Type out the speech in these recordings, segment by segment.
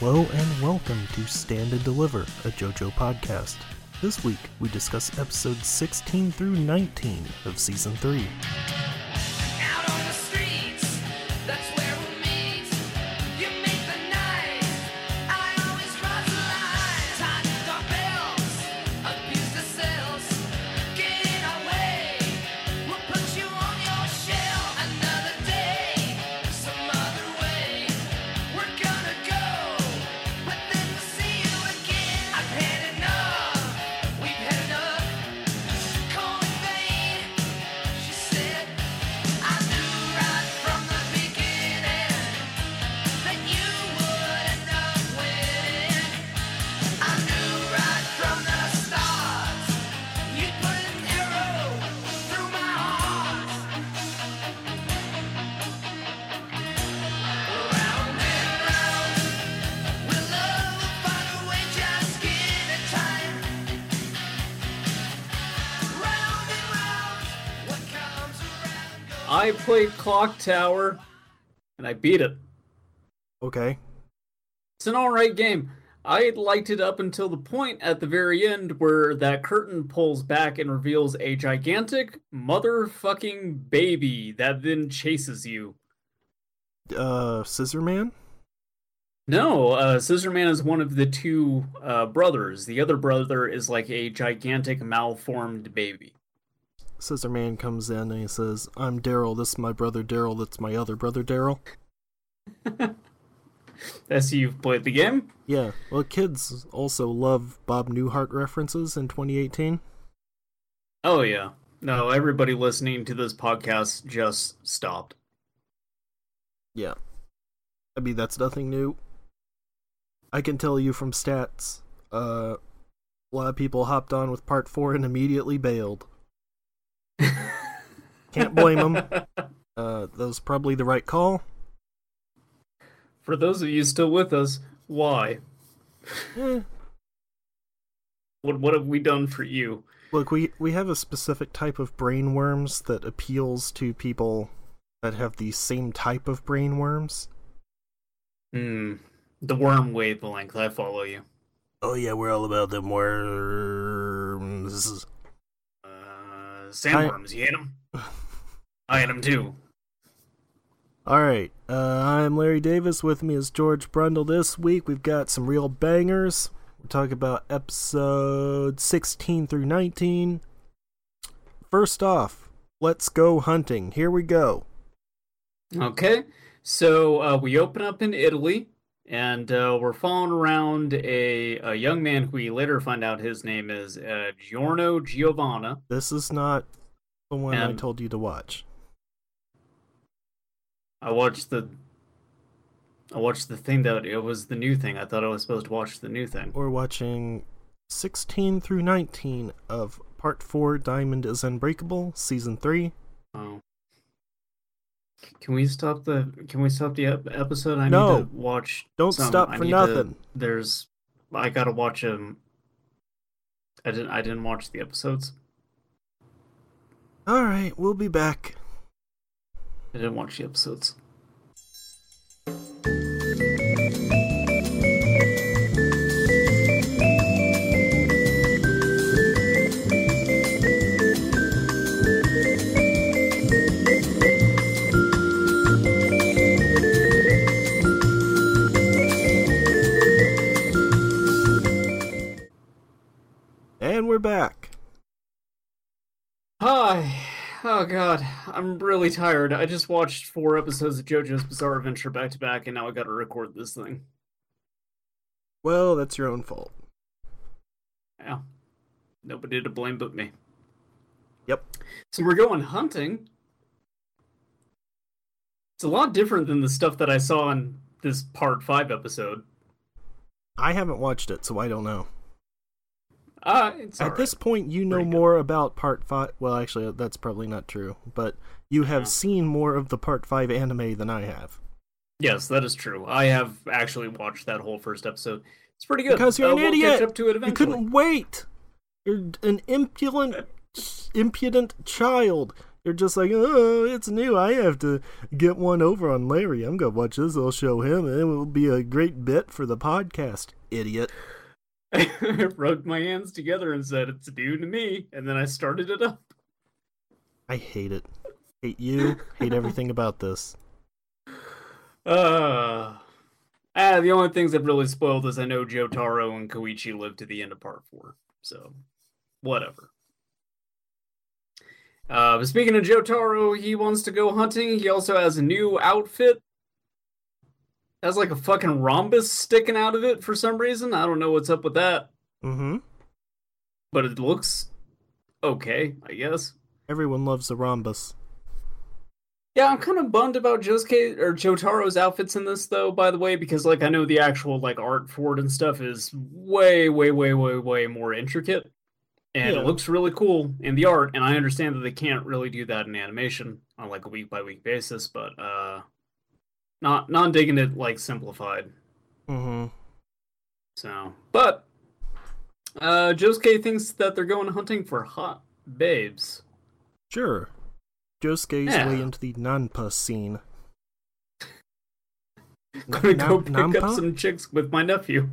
Hello and welcome to Stand and Deliver, a JoJo podcast. This week we discuss episodes 16 through 19 of season 3. Played Clock Tower and I beat it. Okay. It's an alright game. I liked it up until the point at the very end where that curtain pulls back and reveals a gigantic motherfucking baby that then chases you. Uh, Scissor Man? No, uh, Scissor Man is one of the two uh, brothers. The other brother is like a gigantic malformed baby. Scissor Man comes in and he says, I'm Daryl, this is my brother Daryl, that's my other brother Daryl. As you've played the game? Yeah, well, kids also love Bob Newhart references in 2018. Oh, yeah. No, everybody listening to this podcast just stopped. Yeah. I mean, that's nothing new. I can tell you from stats, uh, a lot of people hopped on with part 4 and immediately bailed. Can't blame them. Uh, that was probably the right call. For those of you still with us, why? Eh, What what have we done for you? Look, we we have a specific type of brain worms that appeals to people that have the same type of brain worms. Hmm. The worm wavelength, I follow you. Oh yeah, we're all about them worms. Sandworms, you ate them? I ate them too. All right, uh, I'm Larry Davis. With me is George Brundle. This week we've got some real bangers. We're talking about episode 16 through 19. First off, let's go hunting. Here we go. Okay. So uh, we open up in Italy and uh, we're following around a, a young man who we later find out his name is uh, Giorno Giovanna. This is not the one I told you to watch. I watched the I watched the thing that it was the new thing. I thought I was supposed to watch the new thing. We're watching 16 through 19 of Part 4 Diamond is Unbreakable, Season 3. Oh. Can we stop the Can we stop the episode? I No. need to watch. Don't some. stop for need to- nothing. there's. I gotta watch um. I didn't. I didn't watch the episodes. Alright, we'll be back. I didn't watch the episodes. Really tired. I just watched four episodes of JoJo's Bizarre Adventure back to back, and now I gotta record this thing. Well, that's your own fault. Yeah. Nobody to blame but me. Yep. So we're going hunting. It's a lot different than the stuff that I saw in this part five episode. I haven't watched it, so I don't know. Uh, it's At alright. this point, you know Pretty good. more about Part 5. Well, actually, that's probably not true. But you have Yeah. seen more of the Part 5 anime than I have. Yes, that is true. I have actually watched that whole first episode. It's pretty good. Because you're Uh, an we'll idiot. Catch up to it You couldn't wait! You're an impudent, impudent child. You're just like, oh, it's new. I have to get one over on Larry. I'm gonna watch this. I'll show him, and it will be a great bit for the podcast. Idiot. I rubbed my hands together and said, It's due to me. And then I started it up. I hate it. Hate you. Hate everything about this. Uh, ah, the only things that really spoiled is I know Jotaro and Koichi lived to the end of part four. So, whatever. Uh, but speaking of Jotaro, he wants to go hunting. He also has a new outfit. Has like a fucking rhombus sticking out of it for some reason. I don't know what's up with that, Mm-hmm. but it looks okay, I guess. Everyone loves a rhombus. Yeah, I'm kind of bummed about Josuke or Jotaro's outfits in this though, by the way, because like I know the actual like art for it and stuff is way, way, way, way, way more intricate. And Yeah. it looks really cool in the art, and I understand that they can't really do that in animation on like a week by week basis, but uh not not digging it like simplified. Mm-hmm. So but uh Josuke thinks that they're going hunting for hot babes. Sure. Josuke's Yeah. way into the Nanpa scene. Gonna go pick Nampa? up some chicks with my nephew.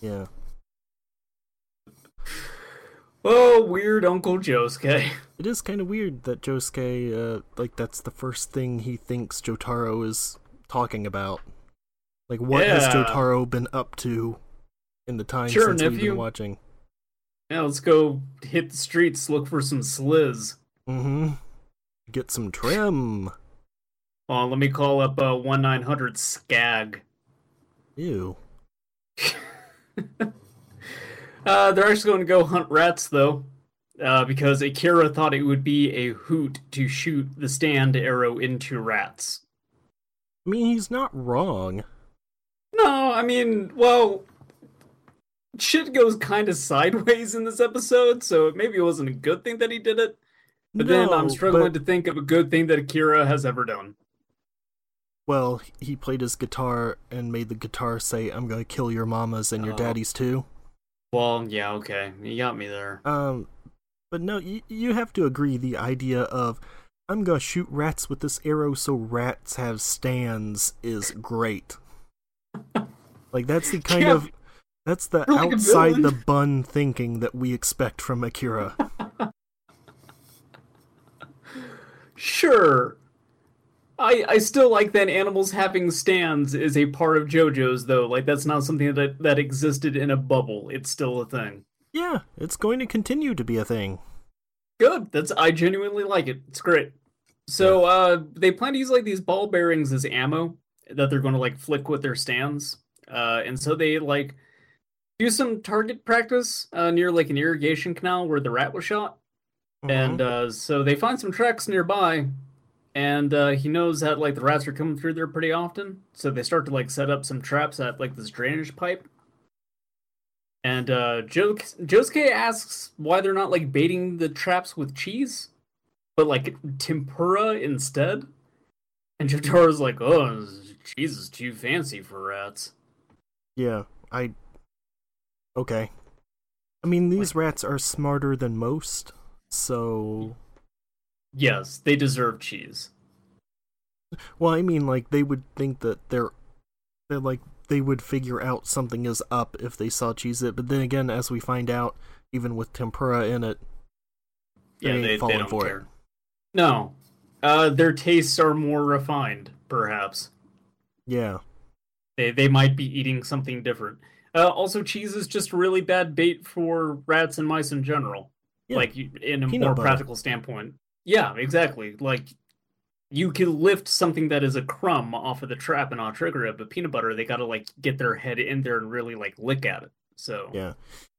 Yeah. Oh, weird Uncle Josuke. It is kind of weird that Josuke, uh, like, that's the first thing he thinks Jotaro is talking about. Like, what has Yeah. Jotaro been up to in the time Sure, since we've been watching? Yeah, let's go hit the streets, look for some sliz. Mm-hmm. Get some trim. Oh, let me call up uh, 1 900 SCAG. Ew. Uh, they're actually going to go hunt rats, though, uh, because Akira thought it would be a hoot to shoot the stand arrow into rats. I mean, he's not wrong. No, I mean, well, shit goes kind of sideways in this episode, so maybe it wasn't a good thing that he did it. But then I'm struggling but- to think of a good thing that Akira has ever done. Well, he played his guitar and made the guitar say, I'm gonna kill your mamas and your Oh. daddies too. Well, yeah, okay, you got me there. Um, but no, you, you have to agree the idea of, I'm gonna shoot rats with this arrow so rats have stands is great. like, that's the kind Yeah. of. That's the like outside the bun thinking that we expect from Akira. Sure. I I still like that animals having stands is a part of JoJo's though. Like that's not something that that existed in a bubble. It's still a thing. yeah, it's going to continue to be a thing. Good. That's I genuinely like it. It's great. So uh they plan to use like these ball bearings as ammo that they're going to like flick with their stands. Uh and so they like do some target practice uh near like an irrigation canal where the rat was shot. And Mhm. uh, so they find some tracks nearby, and uh, he knows that like the rats are coming through there pretty often. So they start to like set up some traps at like this drainage pipe. And uh, jo- Josuke asks why they're not like baiting the traps with cheese, but like tempura instead. And Jotaro's like, "Oh, cheese is too fancy for rats." Yeah, I. Okay. I mean, these rats are smarter than most, so. Yes, they deserve cheese. Well, I mean, like, they would think that they're. They're like. They would figure out something is up if they saw cheese it, but then again, as we find out, even with tempura in it, They Yeah, they, they don't for it. No, uh, their tastes are more refined, perhaps. yeah. They they might be eating something different. Uh, also, cheese is just really bad bait for rats and mice in general. Yeah. Like in a Peanut more butter. practical standpoint. Yeah, exactly. Like you can lift something that is a crumb off of the trap and not trigger it, but peanut butter they gotta like get their head in there and really like lick at it. So Yeah.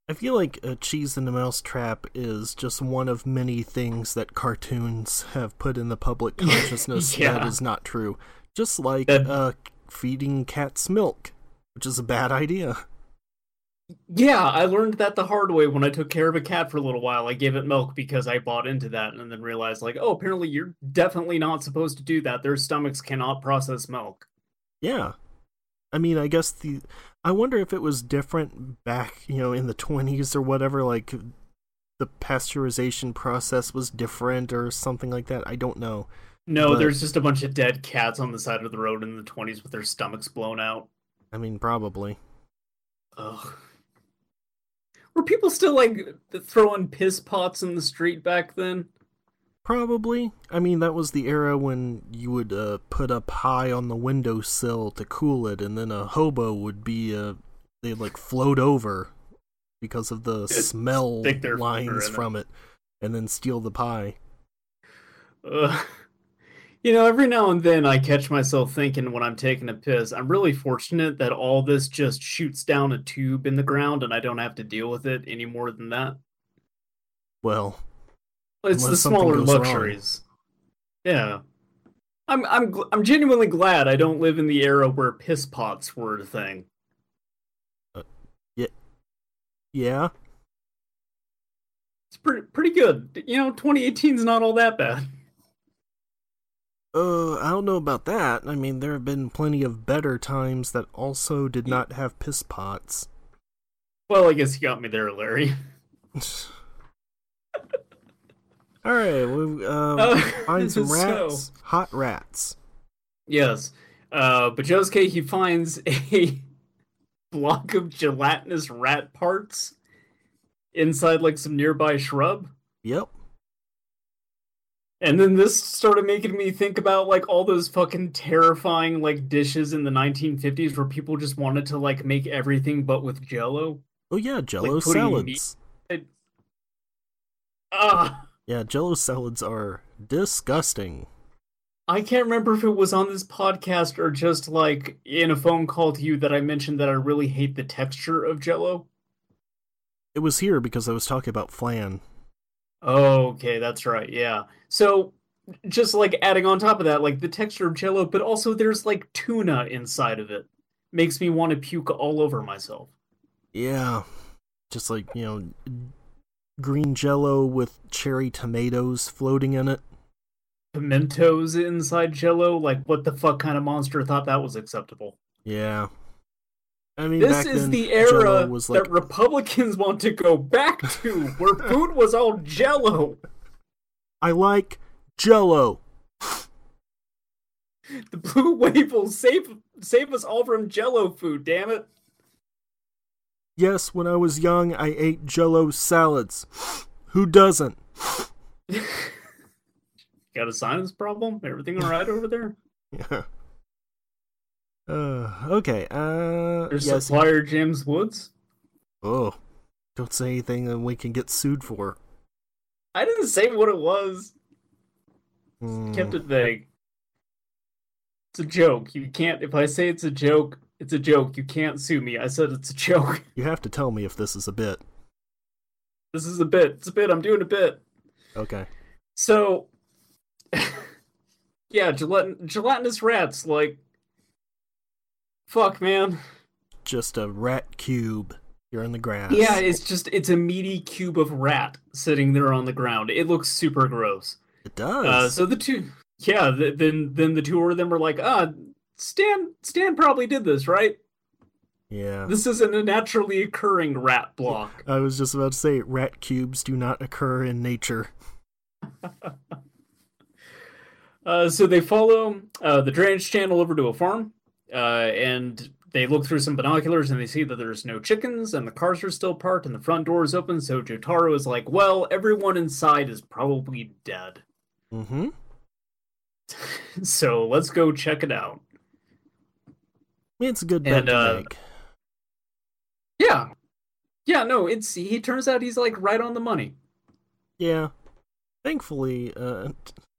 I feel like a cheese in the mouse trap is just one of many things that cartoons have put in the public consciousness that Yeah. is not true. Just like That- uh, feeding cats milk, which is a bad idea. Yeah, I learned that the hard way when I took care of a cat for a little while. I gave it milk because I bought into that and then realized, like, oh, apparently you're definitely not supposed to do that. Their stomachs cannot process milk. Yeah. I mean, I guess the. I wonder if it was different back, you know, in the 20s or whatever. Like, the pasteurization process was different or something like that. I don't know. No, But- there's just a bunch of dead cats on the side of the road in the 20s with their stomachs blown out. I mean, probably. Ugh. Were people still like throwing piss pots in the street back then? Probably. I mean, that was the era when you would uh, put up high on the windowsill to cool it, and then a hobo would be uh, they'd like float over because of the Just smell stick their finger lines in it. from it, and then steal the pie. Ugh. You know, every now and then I catch myself thinking when I'm taking a piss, I'm really fortunate that all this just shoots down a tube in the ground and I don't have to deal with it any more than that. Well, It's the smaller goes wrong. luxuries. Yeah. I'm I'm gl- I'm genuinely glad I don't live in the era where piss pots were a thing. Uh, yeah. It's pretty pretty good. You know, 2018 is not all that bad. Uh, I don't know about that. I mean, there have been plenty of better times that also did not have piss pots. Well, I guess you got me there, Larry. All right, we uh, Uh, find some so- rats, hot rats. Yes. Uh, but Josuke, he finds a block of gelatinous rat parts inside like some nearby shrub. Yep. And then this started making me think about like all those fucking terrifying like dishes in the 1950s where people just wanted to like make everything but with jello. Oh yeah, Jello putting salads. meat- Ah, Yeah, Jello salads are disgusting. I can't remember if it was on this podcast or just like in a phone call to you that I mentioned that I really hate the texture of jello. It was here because I was talking about flan. Okay, that's right. Yeah. So just like adding on top of that, like the texture of jello, but also there's like tuna inside of it. Makes me want to puke all over myself. Yeah, just like you know, green Jello with cherry tomatoes floating in it. Pimentos inside jello, like what the fuck kind of monster thought that was acceptable? Yeah. I mean, This is then, the era like that Republicans want to go back to, where food was all jello. I like Jello. The blue wave will save save us all from jello food, damn it. Yes, when I was young, I ate Jello salads. Who doesn't? Got a sinus problem? Everything all right over there? Yeah. Uh, okay. Uh, There's yes. supplier James Woods. Oh, don't say anything that we can get sued for. I didn't say what it was. Hmm. Kept it vague. It's a joke. You can't. If I say it's a joke, it's a joke. You can't sue me. I said it's a joke. You have to tell me if this is a bit. This is a bit. It's a bit. I'm doing a bit. Okay. So, yeah, gelatin- gelatinous rats. Like, fuck, man. Just a rat cube You're in the grass. Yeah, it's just it's a meaty cube of rat sitting there on the ground. It looks super gross. it does. Uh, so the two, yeah, th- then then the two of them are like, ah, Stan Stan probably did this, right? yeah. This isn't a naturally occurring rat block. I was just about to say, rat cubes do not occur in nature. Uh, so they follow uh, the drainage channel over to a farm, uh, and they look through some binoculars and they see that there's no chickens and the cars are still parked and the front door is open. So Jotaro is like, "Well, everyone inside is probably dead, Mm-hmm. so let's go check it out." It's a good bet And, to uh, make. Yeah, yeah, no, it's he turns out he's like right on the money. Yeah. Thankfully, uh,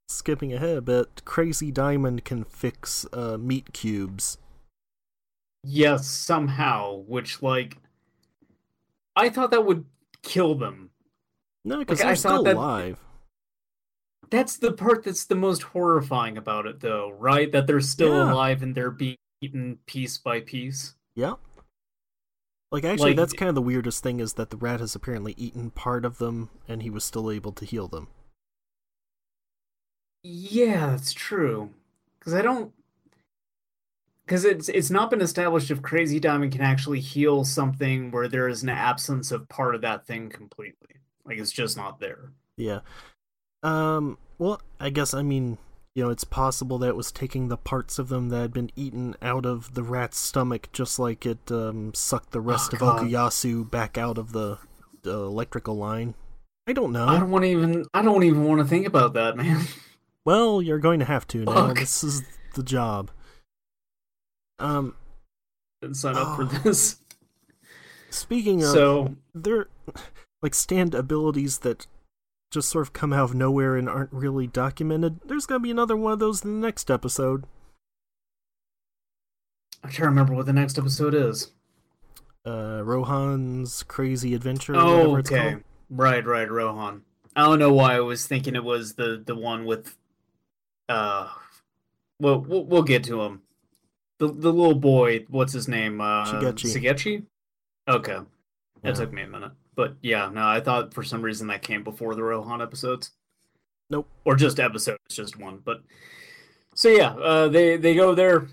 skipping ahead a bit, Crazy Diamond can fix uh, meat cubes. Yes, somehow, which like I thought that would kill them. No, because Like, they're still that- alive. That's the part that's the most horrifying about it, though, right? That they're still Yeah. alive and they're being eaten piece by piece. Yeah. Like, actually, Like- that's kind of the weirdest thing is that the rat has apparently eaten part of them, and he was still able to heal them. Yeah, that's true. Because I don't. Because it's it's not been established if Crazy Diamond can actually heal something where there is an absence of part of that thing completely. Like it's just not there. Yeah. Um. Well, I guess I mean, you know, it's possible that it was taking the parts of them that had been eaten out of the rat's stomach, just like it um, sucked the rest Oh, of God. Okuyasu back out of the, the electrical line. I don't know. I don't want to even. I don't even want to think about that, man. Well, you're going to have to now. Fuck. This is the job. Um. Didn't sign up Oh. for this. Speaking of, So they're like stand abilities that just sort of come out of nowhere and aren't really documented. There's gonna be another one of those in the next episode. I can't remember what the next episode is. uh Rohan's crazy adventure. Oh, whatever it's okay. called. Right, right, Rohan. I don't know why I was thinking it was the the one with uh well we'll, we'll get to him. The the little boy, what's his name? Uh Shigechi. Shigechi? Okay. That Yeah. took me a minute. But yeah, no, I thought for some reason that came before the Rohan episodes. Nope. Or just episodes, just one. But so yeah, uh they they go there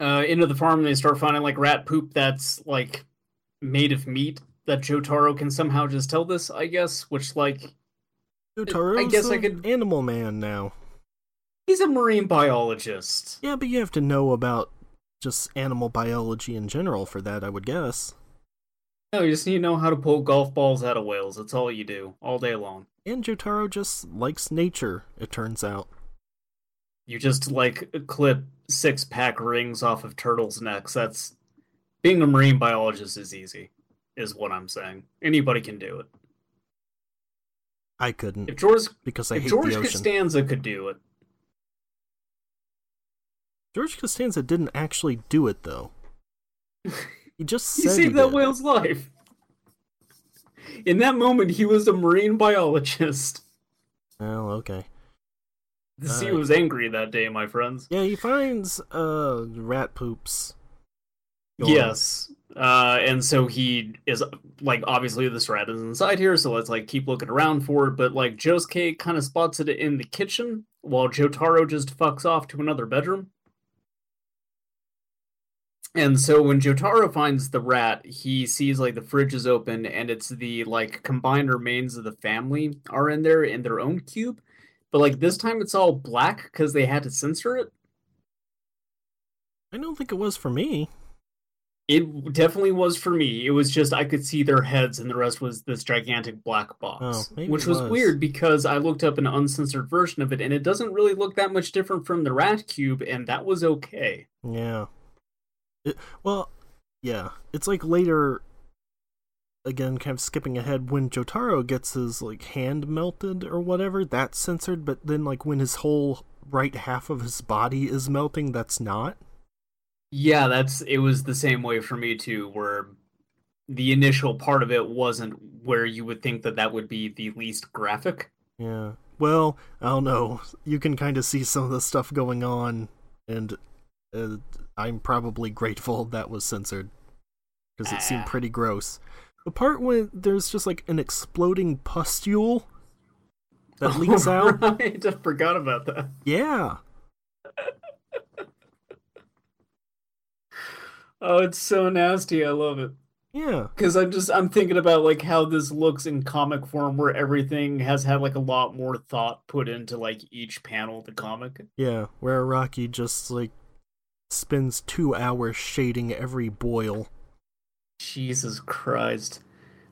uh into the farm and they start finding like rat poop that's like made of meat that Jotaro can somehow just tell this, I guess, which like Jotaro's guess I could- Animal Man now. He's a marine biologist. Yeah, but you have to know about just animal biology in general for that, I would guess. No, you just need to know how to pull golf balls out of whales. That's all you do all day long. And Jotaro just likes nature, it turns out. You just like clip six pack rings off of turtles' necks. That's being a marine biologist is easy, is what I'm saying. Anybody can do it. I couldn't If George because I if hate George the ocean. Costanza could do it, George Costanza didn't actually do it though. He just he said he saved that whale's life. In that moment, he was a marine biologist. Well, okay. The sea Uh, was angry that day, my friends. Yeah, he finds uh rat poops. Go on. Yes. Uh, and so he is like obviously this rat is inside here, so let's like keep looking around for it. But like Josuke kind of spots it in the kitchen while Jotaro just fucks off to another bedroom. And so when Jotaro finds the rat, he sees like the fridge is open and it's the like combined remains of the family are in there in their own cube. But like this time it's all black because they had to censor it. I don't think it was for me. It definitely was for me. It was just I could see their heads, and the rest was this gigantic black box, Oh, which was, was. weird because I looked up an uncensored version of it, and it doesn't really look that much different from the Rat Cube, and that was okay. Yeah. It, well, yeah. It's like later again kind of skipping ahead when Jotaro gets his like hand melted or whatever, that's censored, but then like when his whole right half of his body is melting, that's not. Yeah, that's it was the same way for me too, where the initial part of it wasn't where you would think that that would be the least graphic. Yeah. Well, I don't know. You can kind of see some of the stuff going on, and uh, I'm probably grateful that was censored because it seemed Ah. pretty gross. The part when there's just like an exploding pustule that leaks out. Right, I forgot about that. Yeah. Oh, it's so nasty. I love it. Yeah. Because I'm just I'm thinking about like how this looks in comic form, where everything has had like a lot more thought put into like each panel of the comic. Yeah. Where Rocky just like spends two hours shading every boil. Jesus Christ,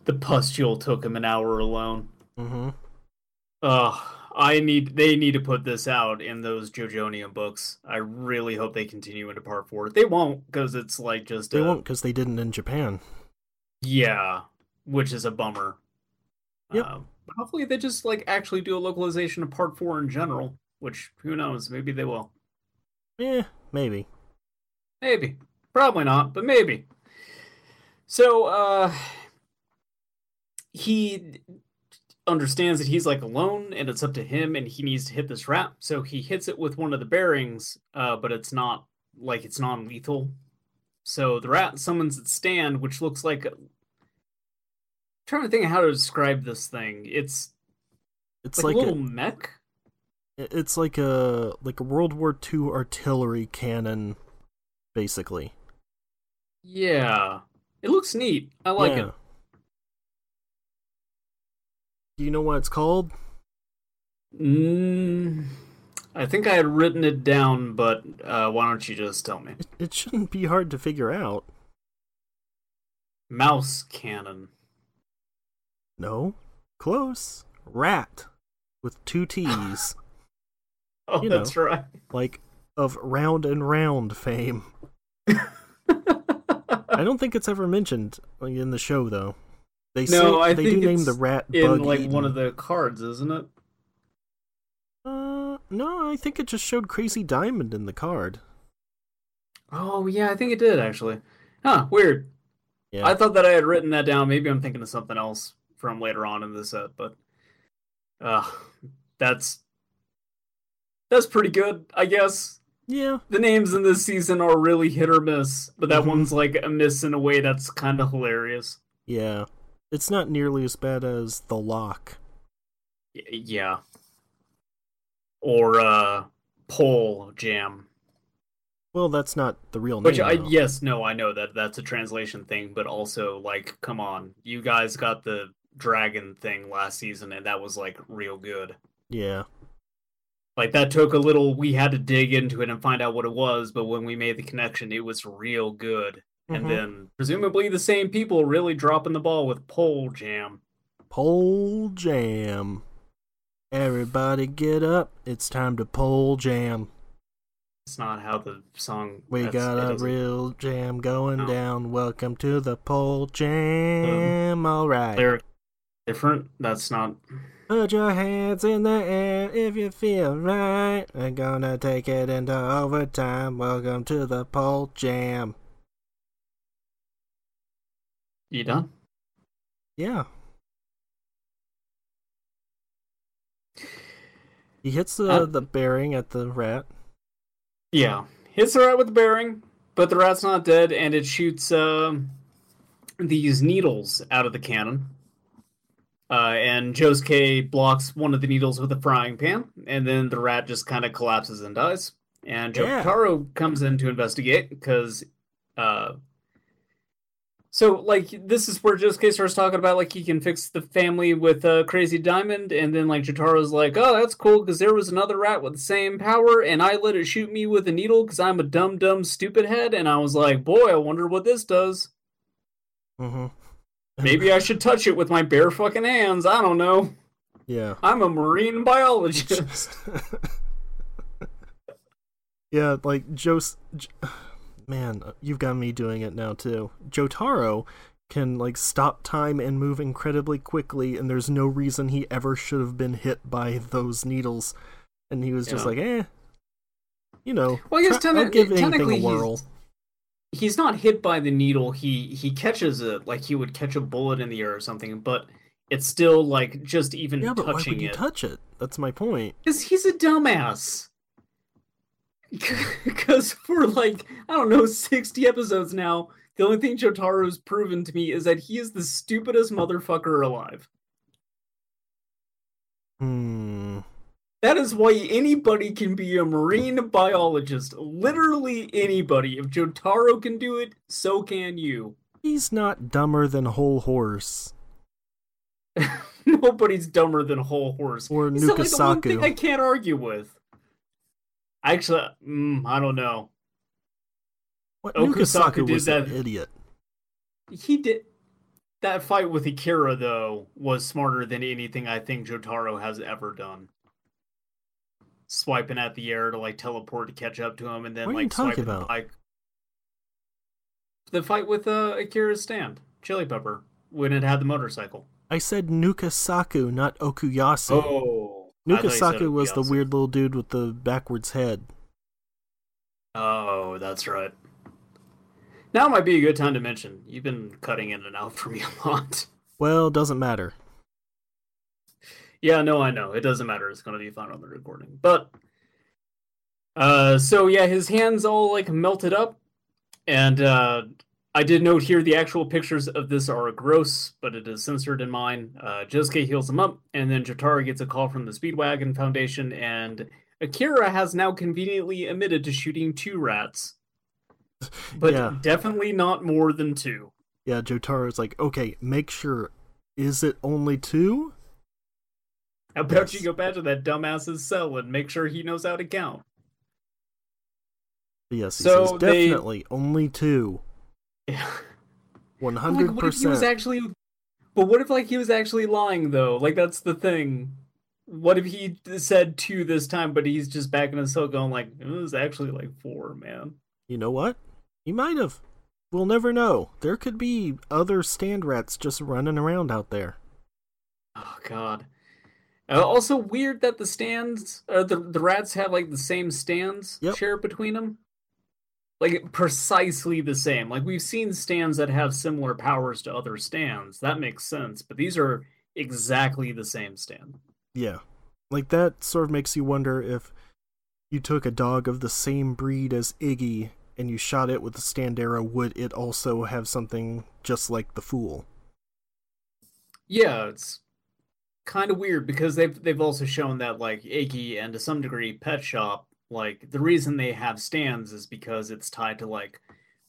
the pustule took him an hour alone. Mm-hmm. Ugh, I need they need to put this out in those JoJonium books. I really hope they continue into part four. They won't because it's like just They a- won't because they didn't in Japan. Yeah, which is a bummer. Yep. Uh, hopefully they just like actually do a localization of part four in general. Which who knows? Maybe they will. Yeah, maybe. Maybe. Probably not, but maybe. So, uh he understands that he's like alone and it's up to him and he needs to hit this rat. So he hits it with one of the bearings, uh, but it's not like it's non lethal. So the rat summons its stand, which looks like a... trying to think of how to describe this thing. It's It's like, like, a little a, mech. it's like a like a World War II artillery cannon, basically. Yeah. It looks neat. I like Yeah. it. Do you know what it's called? Mm, I think I had written it down, but uh, why don't you just tell me? It, it shouldn't be hard to figure out. Mouse cannon. No. Close. Ratt. With two T's. Oh, You know. that's right. like of round and round fame. I don't think it's ever mentioned in the show though. They No, say I they think do name the rat In bug like eaten. one of the cards, isn't it? Uh, no, I think it just showed Crazy Diamond in the card. Oh yeah, I think it did actually. Huh, weird. Yeah. I thought that I had written that down. Maybe I'm thinking of something else from later on in the set, but uh that's that's pretty good, I guess. Yeah. The names in this season are really hit or miss, but that Mhm. one's like a miss in a way that's kind of hilarious. Yeah. It's not nearly as bad as The Lock. Y- yeah. Or uh pole jam. Well, that's not the real name. Which I though. yes, no, I know that that's a translation thing, but also like come on. You guys got the dragon thing last season and that was like real good. Yeah. Like that took a little we had to dig into it and find out what it was, but when we made the connection it was real good. Mhm. And then presumably the same people really dropping the ball with pole jam. Pole jam. Everybody get up. It's time to pole jam. It's not how the song We got a real jam going No. down. Welcome to the pole jam. All right. lyric different. That's not Put your hands in the air if you feel right. We're gonna take it into overtime. Welcome to the pole jam. you done? Yeah. He hits the, Uh, the bearing at the rat. Yeah, hits the rat with the bearing, but the rat's not dead, and it shoots um these needles out of the cannon. Uh, and Josuke blocks one of the needles with a frying pan, and then the rat just kind of collapses and dies. And Yeah. Jotaro comes in to investigate because, uh, so like this is where Josuke starts talking about like he can fix the family with uh, Crazy Diamond, and then like Jotaro's like, oh that's cool because there was another rat with the same power, and I let it shoot me with a needle because I'm a dumb dumb stupid head, and I was like, boy, I wonder what this does. Mm-hmm. Maybe I should touch it with my bare fucking hands. I don't know. Yeah. I'm a marine biologist. yeah, like Joe's. Man, you've got me doing it now too. Jotaro can like stop time and move incredibly quickly, and there's no reason he ever should have been hit by those needles. And he was just like, eh, you know, Well, I guess techni- I'll give anything a whirl. He's not hit by the needle. He he catches it like he would catch a bullet in the air or something, but it's still like just even Yeah, but why touching would you it. touch it? That's my point. Because he's a dumbass. Because for like, I don't know, 60 episodes now, the only thing Jotaro's proven to me is that he is the stupidest motherfucker alive. Hmm. That is why anybody can be a marine biologist. Literally anybody. If Jotaro can do it, so can you. He's not dumber than Hol Horse Nobody's dumber than Hol Horse. or not like the one thing I can't argue with. Actually, mm, I don't know. What Okusaku Nukesaku did was an that- idiot. He did that fight with Akira though was smarter than anything I think Jotaro has ever done. Swiping at the air to like teleport to catch up to him, and then What like swiping the about? bike. The fight with uh, Akira's stand, Chili Pepper, when it had the motorcycle. I said Nukesaku, not Okuyasu. Oh, I thought you said Nukesaku was the weird little dude with the backwards head. Oh, that's right. Now might be a good time to mention. You've been cutting in and out for me a lot. Well, doesn't matter. Yeah, no, I know. It doesn't matter. It's going to be fine on the recording. But uh so yeah, his hands all like melted up and uh I did note here the actual pictures of this are gross, but it is censored in mine. Uh Josuke heals him up and then Jotaro gets a call from the Speedwagon Foundation and Akira has now conveniently admitted to shooting two rats. But Yeah. definitely not more than two. Yeah, Jotaro's like, okay, make sure. Is it only two? How about you go back to that dumbass's cell and make sure he knows how to count? Yes, he So says they- definitely only two. Yeah. Hundred what if he was percent. actually? But what if like he was actually lying though? Like that's the thing. What if he said two this time, but he's just back in his cell going like it was actually like four, man. You know what? He might have. We'll never know. There could be other stand rats just running around out there. Oh god. Uh, also weird that the stands uh, the the rats have like the same stands Yep. shared between them. Like precisely the same. Like we've seen stands that have similar powers to other stands. That makes sense, but these are exactly the same stand. Yeah. Like that sort of makes you wonder if you took a dog of the same breed as Iggy and you shot it with a stand arrow, would it also have something just like the fool? Yeah, it's kind of weird because they've they've also shown that like Iggy and to some degree Pet Shop, like the reason they have stands is because it's tied to like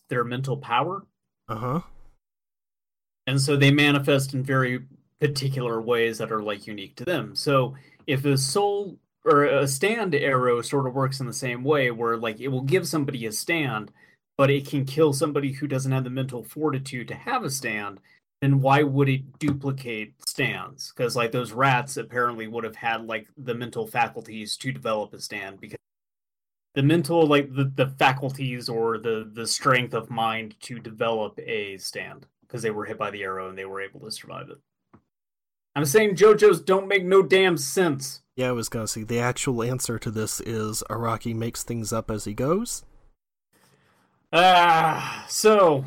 their mental power. Uh huh. and so they manifest in very particular ways that are like unique to them so if a soul or a stand arrow sort of works in the same way where like it will give somebody a stand but it can kill somebody who doesn't have the mental fortitude to have a stand then why would it duplicate stands? Because like those rats apparently would have had like the mental faculties to develop a stand because the mental like the, the faculties or the the strength of mind to develop a stand because they were hit by the arrow and they were able to survive it. I'm saying jojo's don't make no damn sense. Yeah, I was gonna say the actual answer to this is Araki makes things up as he goes. ah so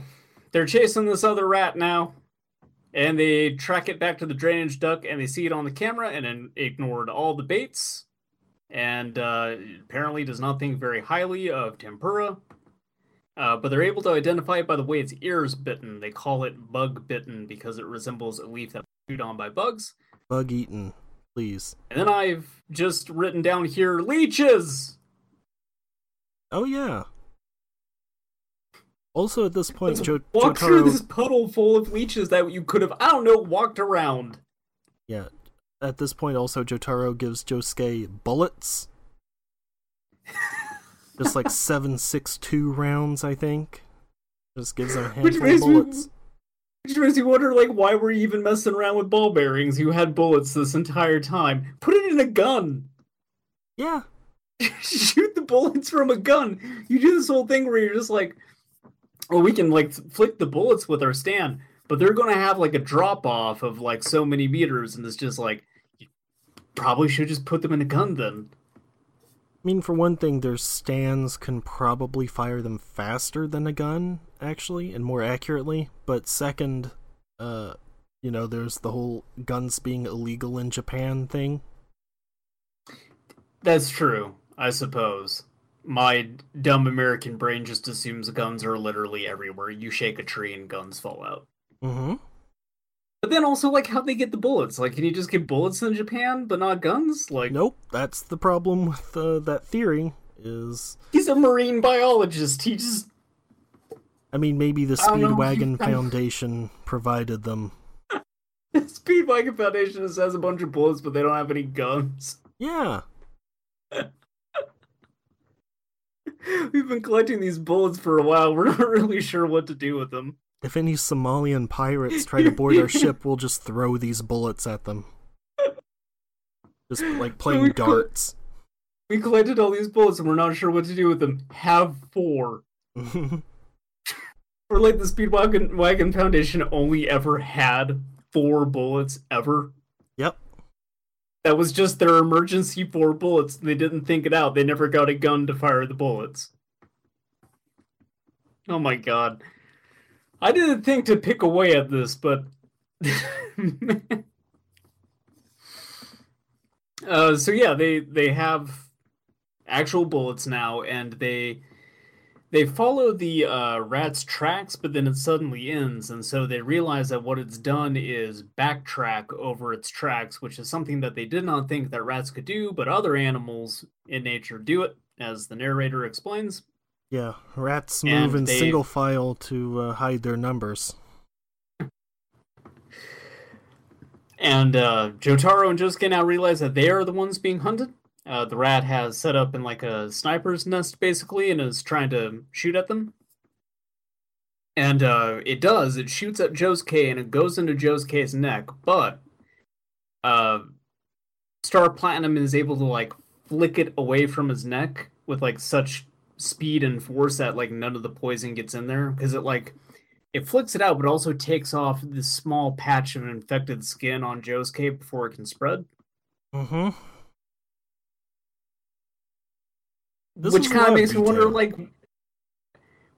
they're chasing this other rat now and they track it back to the drainage duct and they see it on the camera and then ignored all the baits. And uh, apparently does not think very highly of tempura. Uh, but they're able to identify it by the way its ears bitten. They call it bug bitten because it resembles a leaf that was chewed on by bugs. Bug eaten, please. and then i've just written down here leeches! Oh yeah. Also, at this point, Let's jo- walk through this puddle full of leeches that you could have i don't know walked around Yeah. At this point, also Jotaro gives Josuke bullets. Just like seven six two rounds, I think. Just gives him a handful of makes me- bullets. Which makes you wonder, like, why were you even messing around with ball bearings? You had bullets this entire time. Put it in a gun. Yeah. Shoot the bullets from a gun. You do this whole thing where you're just like, well, we can like flick the bullets with our stand, but they're going to have like a drop off of like so many meters, and it's just like, you probably should just put them in a gun then. I mean, for one thing, their stands can probably fire them faster than a gun, actually, and more accurately. But second, uh, you know, there's the whole guns being illegal in Japan thing. That's true, I suppose. My dumb American brain just assumes guns are literally everywhere. You shake a tree and guns fall out. Mm-hmm. But then also, like, how they get the bullets? Like, can you just get bullets in Japan, but not guns? Like, Nope, that's the problem with uh, that theory. Is he's a marine biologist. He just I mean, maybe the I don't know. Speedwagon Foundation provided them. Speedwagon Foundation just has a bunch of bullets, but they don't have any guns. Yeah, We've been collecting these bullets for a while. We're not really sure what to do with them. if any Somalian pirates try to board our ship, we'll just throw these bullets at them. Just like playing could- darts. We collected all these bullets and we're not sure what to do with them. Have four. Or like the Speedwagon Wagon Foundation only ever had four bullets ever. That was just their emergency four bullets. They didn't think it out. They never got a gun to fire the bullets. Oh my god. I didn't think to pick away at this, but uh, so yeah, they they have actual bullets now, and they they follow the uh, rat's tracks, but then it suddenly ends, and so they realize that what it's done is backtrack over its tracks, which is something that they did not think that rats could do, but other animals in nature do it, as the narrator explains. Yeah, rats And move in they- single file to uh, hide their numbers. And uh, Jotaro and Josuke now realize that they are the ones being hunted. Uh, the rat has set up in like a sniper's nest basically and is trying to shoot at them. And uh, it does. It shoots at Josuke and it goes into Josuke's neck, but uh, Star Platinum is able to like flick it away from his neck with like such speed and force that like none of the poison gets in there because it like it flicks it out, but also takes off this small patch of infected skin on Joe's Josuke before it can spread. Mm-hmm. This which kind of of makes me wonder, like,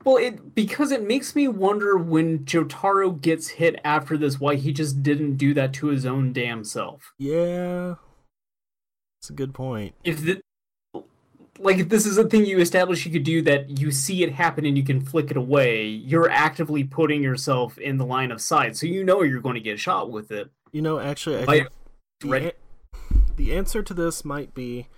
well, it because it makes me wonder when Jotaro gets hit after this, why he just didn't do that to his own damn self. Yeah. That's a good point. If the like if this is a thing you establish you could do that you see it happen and you can flick it away, you're actively putting yourself in the line of sight, so you know you're going to get shot with it. You know, actually, I Like, think the, right- an- the answer to this might be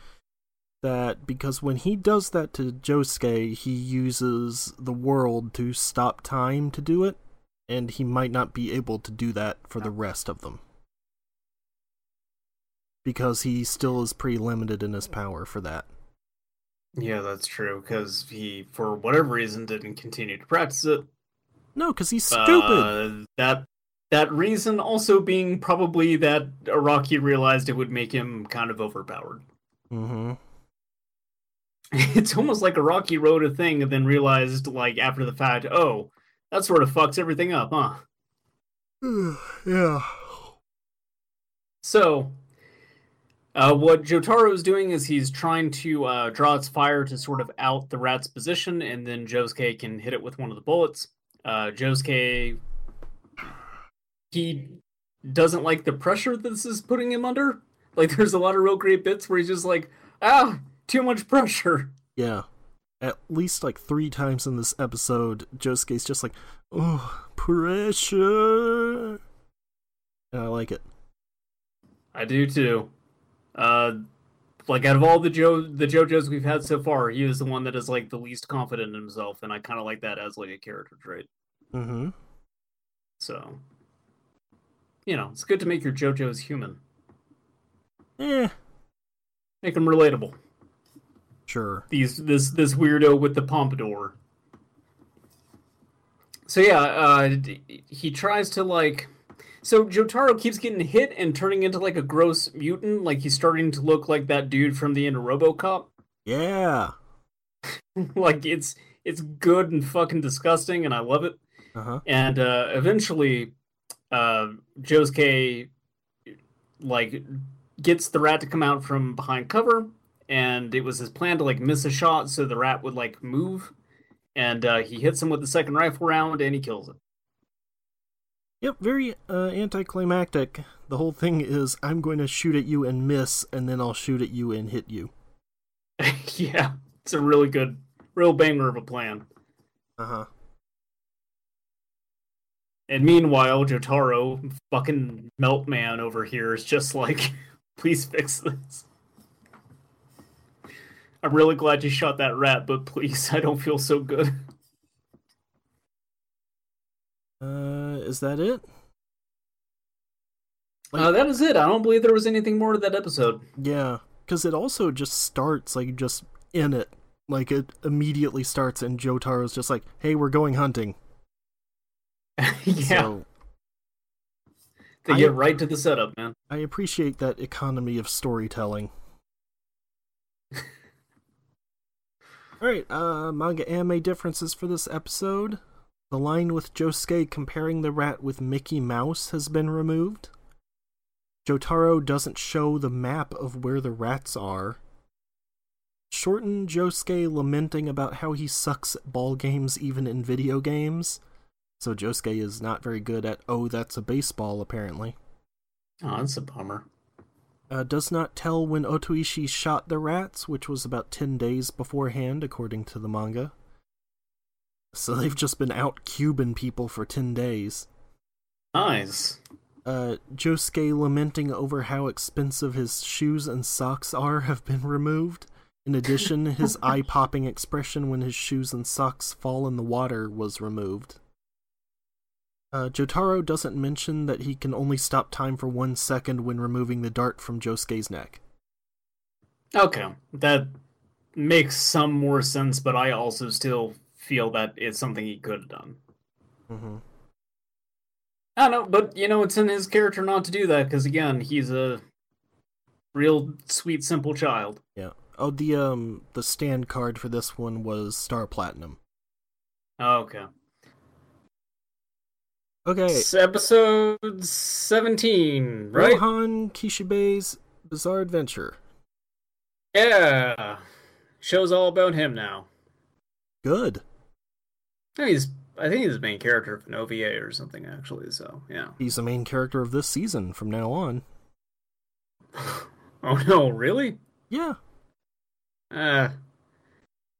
that because when he does that to Josuke, he uses the world to stop time to do it, and he might not be able to do that for the rest of them. Because he still is pretty limited in his power for that. Yeah, that's true because he, for whatever reason, didn't continue to practice it. No, because he's stupid. Uh, that that reason also being probably that Araki realized it would make him kind of overpowered. mm-hmm. It's almost like a rocky road a thing and then realized, like after the fact, oh, that sort of fucks everything up, huh? yeah. So, uh, what Jotaro is doing is he's trying to uh, draw its fire to sort of out the rat's position, and then Josuke can hit it with one of the bullets. Uh, Josuke, he doesn't like the pressure that this is putting him under. Like, there's a lot of real great bits where he's just like, ah, too much pressure. Yeah. At least like three times in this episode, Josuke's just like, oh, pressure. And I like it. I do too. Uh, like out of all the Jo the JoJos we've had so far, he is the one that is like the least confident in himself, and I kind of like that as like a character trait. Mm-hmm. So, you know, it's good to make your JoJos human, Eh, make them relatable. Sure. These this this weirdo with the pompadour. So yeah, uh, he tries to like. So Jotaro keeps getting hit and turning into like a gross mutant. Like he's starting to look like that dude from the end of RoboCop. Yeah. like it's it's good and fucking disgusting, and I love it. Uh-huh. And uh, eventually, uh, Josuke like gets the rat to come out from behind cover, and it was his plan to like miss a shot so the rat would like move, and uh, he hits him with the second rifle round and he kills it. Yep, very uh, anticlimactic. The whole thing is I'm going to shoot at you and miss, and then I'll shoot at you and hit you. yeah, it's a really good, real banger of a plan. Uh-huh. And meanwhile, Jotaro, fucking Meltman over here, is just like, please fix this. I'm really glad you shot that rat, but please, I don't feel so good. Uh, is that it? Like- Uh, that is it. I don't believe there was anything more to that episode. Yeah, because it also just starts like just in it. Like it immediately starts, and Jotaro's just like, "Hey, we're going hunting." yeah, So they I- get right to the setup, man. I appreciate that economy of storytelling. Alright, uh, manga anime differences for this episode. The line with Josuke comparing the rat with Mickey Mouse has been removed. Jotaro doesn't show the map of where the rats are. Shorten Josuke lamenting about how he sucks at ball games even in video games. So Josuke is not very good at, oh, that's a baseball, apparently. Oh, that's a bummer. Uh, does not tell when Otoishi shot the rats, which was about 10 days beforehand, according to the manga. So they've just been out Cuban people for 10 days. Nice. Uh, Josuke lamenting over how expensive his shoes and socks are have been removed. In addition, his eye popping expression when his shoes and socks fall in the water was removed. Uh, Jotaro doesn't mention that he can only stop time for one second when removing the dart from Josuke's neck. Okay, that makes some more sense, but I also still feel that it's something he could have done. Mm-hmm. I don't know, but you know, it's in his character not to do that because again, he's a real sweet, simple child. Yeah. Oh, the um the stand card for this one was Star Platinum. Okay. Okay. It's episode seventeen, right? Rohan Kishibe's Bizarre Adventure. Yeah. Show's all about him now. Good. I think he's I think he's the main character of an OVA or something actually, so yeah. He's the main character of this season from now on. oh no, really? Yeah. Uh,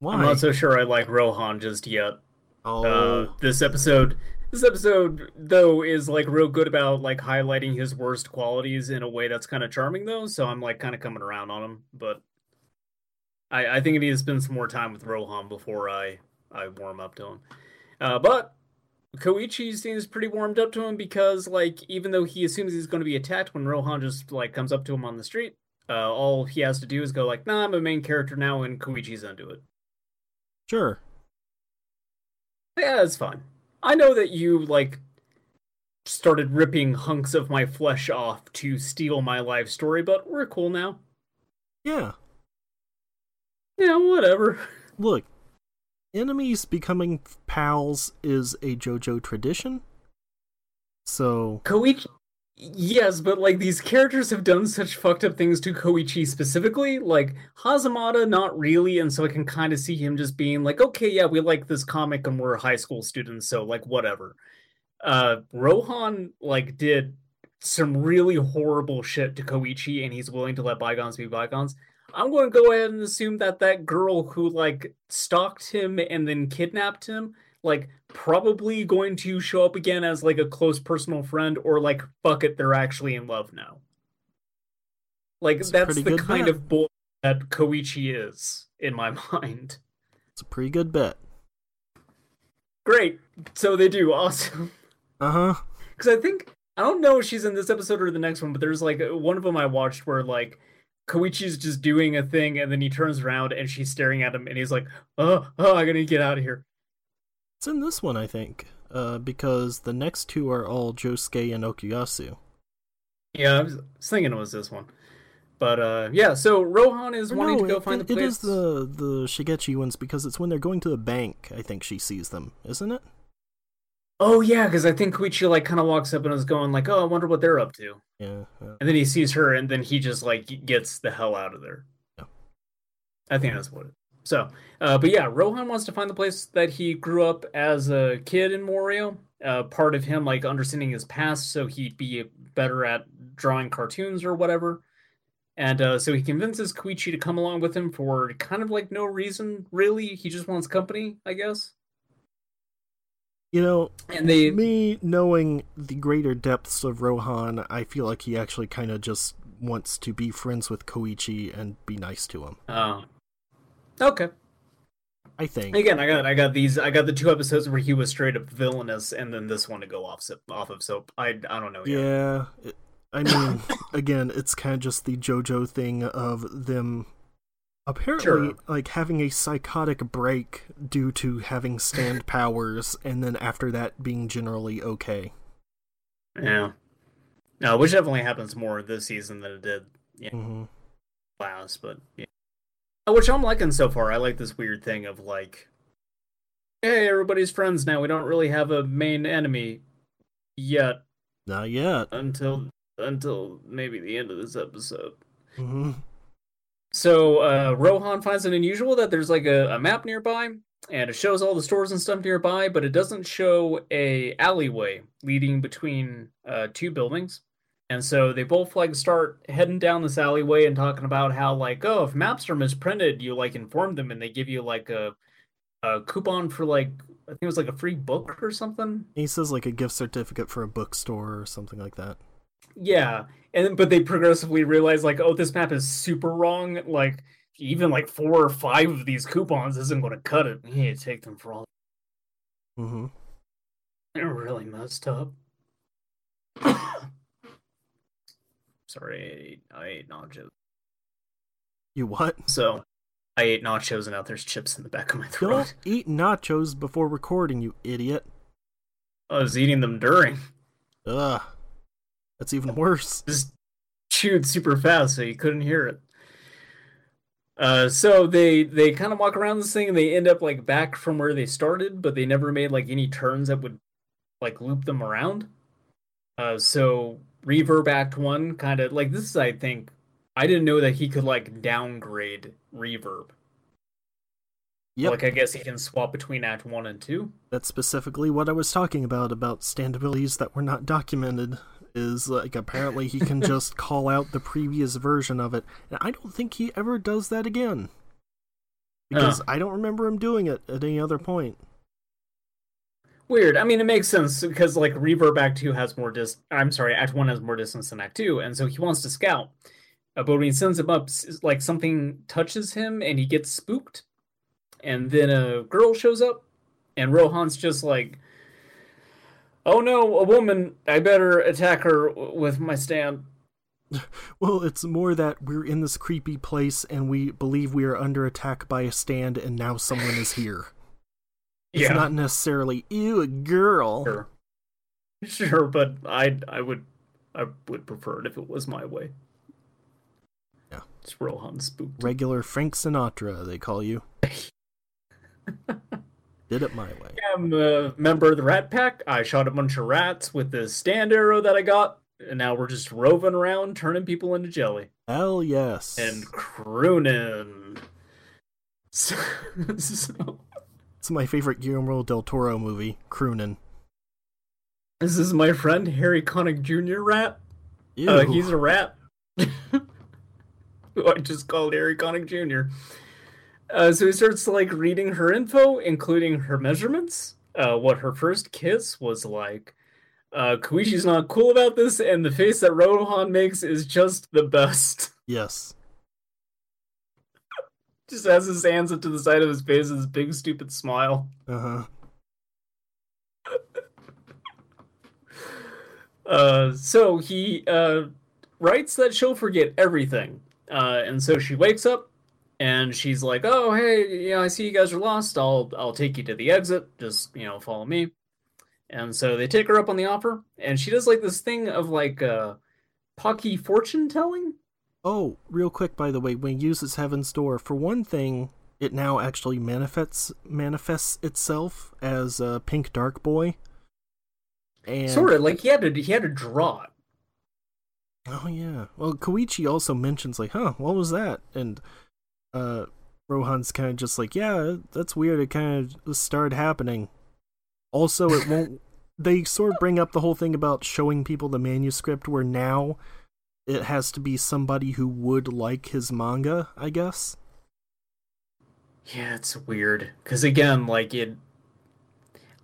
Why? I'm not so sure I like Rohan just yet. oh, Uh, this episode this episode though is like real good about like highlighting his worst qualities in a way that's kind of charming though, so I'm like kind of coming around on him, but I I think I need to spend some more time with Rohan before I I warm up to him. Uh, but Koichi seems pretty warmed up to him because like even though he assumes he's going to be attacked when Rohan just like comes up to him on the street, uh, all he has to do is go like, "Nah, I'm a main character now," and Koichi's into it. sure. Yeah, it's fine. I know that you like started ripping hunks of my flesh off to steal my life story, but we're cool now. Yeah. Yeah, whatever. Look, enemies becoming pals is a JoJo tradition. So, Koichi Yes, but like these characters have done such fucked up things to Koichi specifically, like Hazamada not really, and so I can kind of see him just being like, okay, yeah, we like this comic and we're high school students, so like whatever. Uh Rohan like did some really horrible shit to Koichi and he's willing to let bygones be bygones. I'm going to go ahead and assume that that girl who like stalked him and then kidnapped him like probably going to show up again as like a close personal friend or like fuck it they're actually in love now like That's that's, the kind bet. of boy that koichi is in my mind it's a pretty good bet. great so they do awesome Uh huh. because i think i don't know if she's in this episode or the next one but there's like one of them i watched where like koichi's just doing a thing and then he turns around and she's staring at him and he's like oh oh i gotta get out of here It's in this one, I think, uh, because the next two are all Josuke and Okuyasu. yeah i was thinking it was this one but uh yeah so rohan is Or wanting no, to go it, find it- the place it is the the Shigechi ones because it's when they're going to the bank. I think she sees them, isn't it? Oh yeah, because I think Koichi like kind of walks up and is going like, "Oh, I wonder what they're up to," Yeah. yeah. and then he sees her, and then he just like gets the hell out of there. Yeah. I think that's what. It, so, uh, but yeah, Rohan wants to find the place that he grew up as a kid in Morio. Uh, part of him like understanding his past, so he'd be better at drawing cartoons or whatever. And uh, so he convinces Koichi to come along with him for kind of like no reason, really. He just wants company, I guess. You know, And they me knowing the greater depths of Rohan, I feel like he actually kind of just wants to be friends with Koichi and be nice to him. Oh. Okay. I think. Again, I got I got these I got the two episodes where he was straight up villainous and then this one to go off off of so I I don't know yet. Yeah. it- I mean, again, it's kind of just the JoJo thing of them apparently Sure. like having a psychotic break due to having stand powers and then after that being generally okay. Yeah. No, which definitely happens more this season than it did yeah, mm-hmm. last, but yeah. Uh, Which I'm liking so far. I like this weird thing of like Hey, everybody's friends now. We don't really have a main enemy yet Not yet. until until maybe the end of this episode. hmm So uh, Rohan finds it unusual that there's like a, a map nearby, and it shows all the stores and stuff nearby, but it doesn't show a alleyway leading between uh, two buildings. And so they both like start heading down this alleyway and talking about how like oh if maps are misprinted you like inform them and they give you like a a coupon for like I think it was like a free book or something. He says like a gift certificate for a bookstore or something like that. Yeah, and but they progressively realize like, oh, this map is super wrong. Like even like four or five of these coupons isn't going to cut it. We need to take them for all. Mm-hmm. They're really messed up. Sorry, I ate, nachos. You what? So, I ate nachos and now there's chips in the back of my throat. Don't eat nachos before recording, you idiot. I was eating them during. Ugh. That's even worse. Just chewed super fast so you couldn't hear it. Uh, so they they kind of walk around this thing and they end up like back from where they started, but they never made like any turns that would like loop them around. Uh, so Reverb Act One kind of like this is I think I didn't know that he could like downgrade Reverb. Yep. Like I guess he can swap between Act One and Two. That's specifically what I was talking about about stand abilities that were not documented. Is like apparently he can just call out the previous version of it, and I don't think he ever does that again. Because Oh. I don't remember him doing it at any other point. Weird. I mean, it makes sense because like Reverb Act Two has more dis. I'm sorry, Act One has more distance than Act Two, and so he wants to scout. Uh, but when he sends him up, like something touches him and he gets spooked, and then a girl shows up, and Rohan's just like, "Oh no, a woman! I better attack her with my stand." Well, it's more that we're in this creepy place and we believe we are under attack by a stand, and now someone is here. It's yeah, not necessarily ew a girl. sure, sure, but I I would I would prefer it if it was my way. Yeah. it's Rohan spooked. Regular Frank Sinatra, they call you. Did it my way. I'm a member of the Rat Pack. I shot a bunch of rats with the stand arrow that I got, and now we're just roving around, turning people into jelly Hell yes. and crooning. So, so- It's my favorite Guillermo del Toro movie, Croonin'. this is my friend Harry Connick Jr. rap. Ew. Uh, he's a rap. Who I just called Harry Connick Jr. Uh, so he starts like reading her info, including her measurements, uh, what her first kiss was like. Uh, Koichi's not cool about this, and the face that Rohan makes is just the best. yes. Just has his hands up to the side of his face, with his big stupid smile. Uh huh. Uh, so he uh, writes that she'll forget everything. Uh, and so she wakes up and she's like, "Oh, hey, yeah, I see you guys are lost. I'll I'll take you to the exit. Just you know, follow me." And so they take her up on the offer, and she does like this thing of like uh, Pocky fortune telling. Oh, real quick, by the way, when he uses Heaven's Door, for one thing, it now actually manifests manifests itself as a pink dark boy. And Sort of like he had to he had to draw it. Oh yeah. Well, Koichi also mentions like, "Huh, what was that?" And uh Rohan's kind of just like, "Yeah, that's weird. It kind of started happening." Also, it won't they sort of bring up the whole thing about showing people the manuscript where now it has to be somebody who would like his manga, I guess. Yeah, it's weird because again, like it,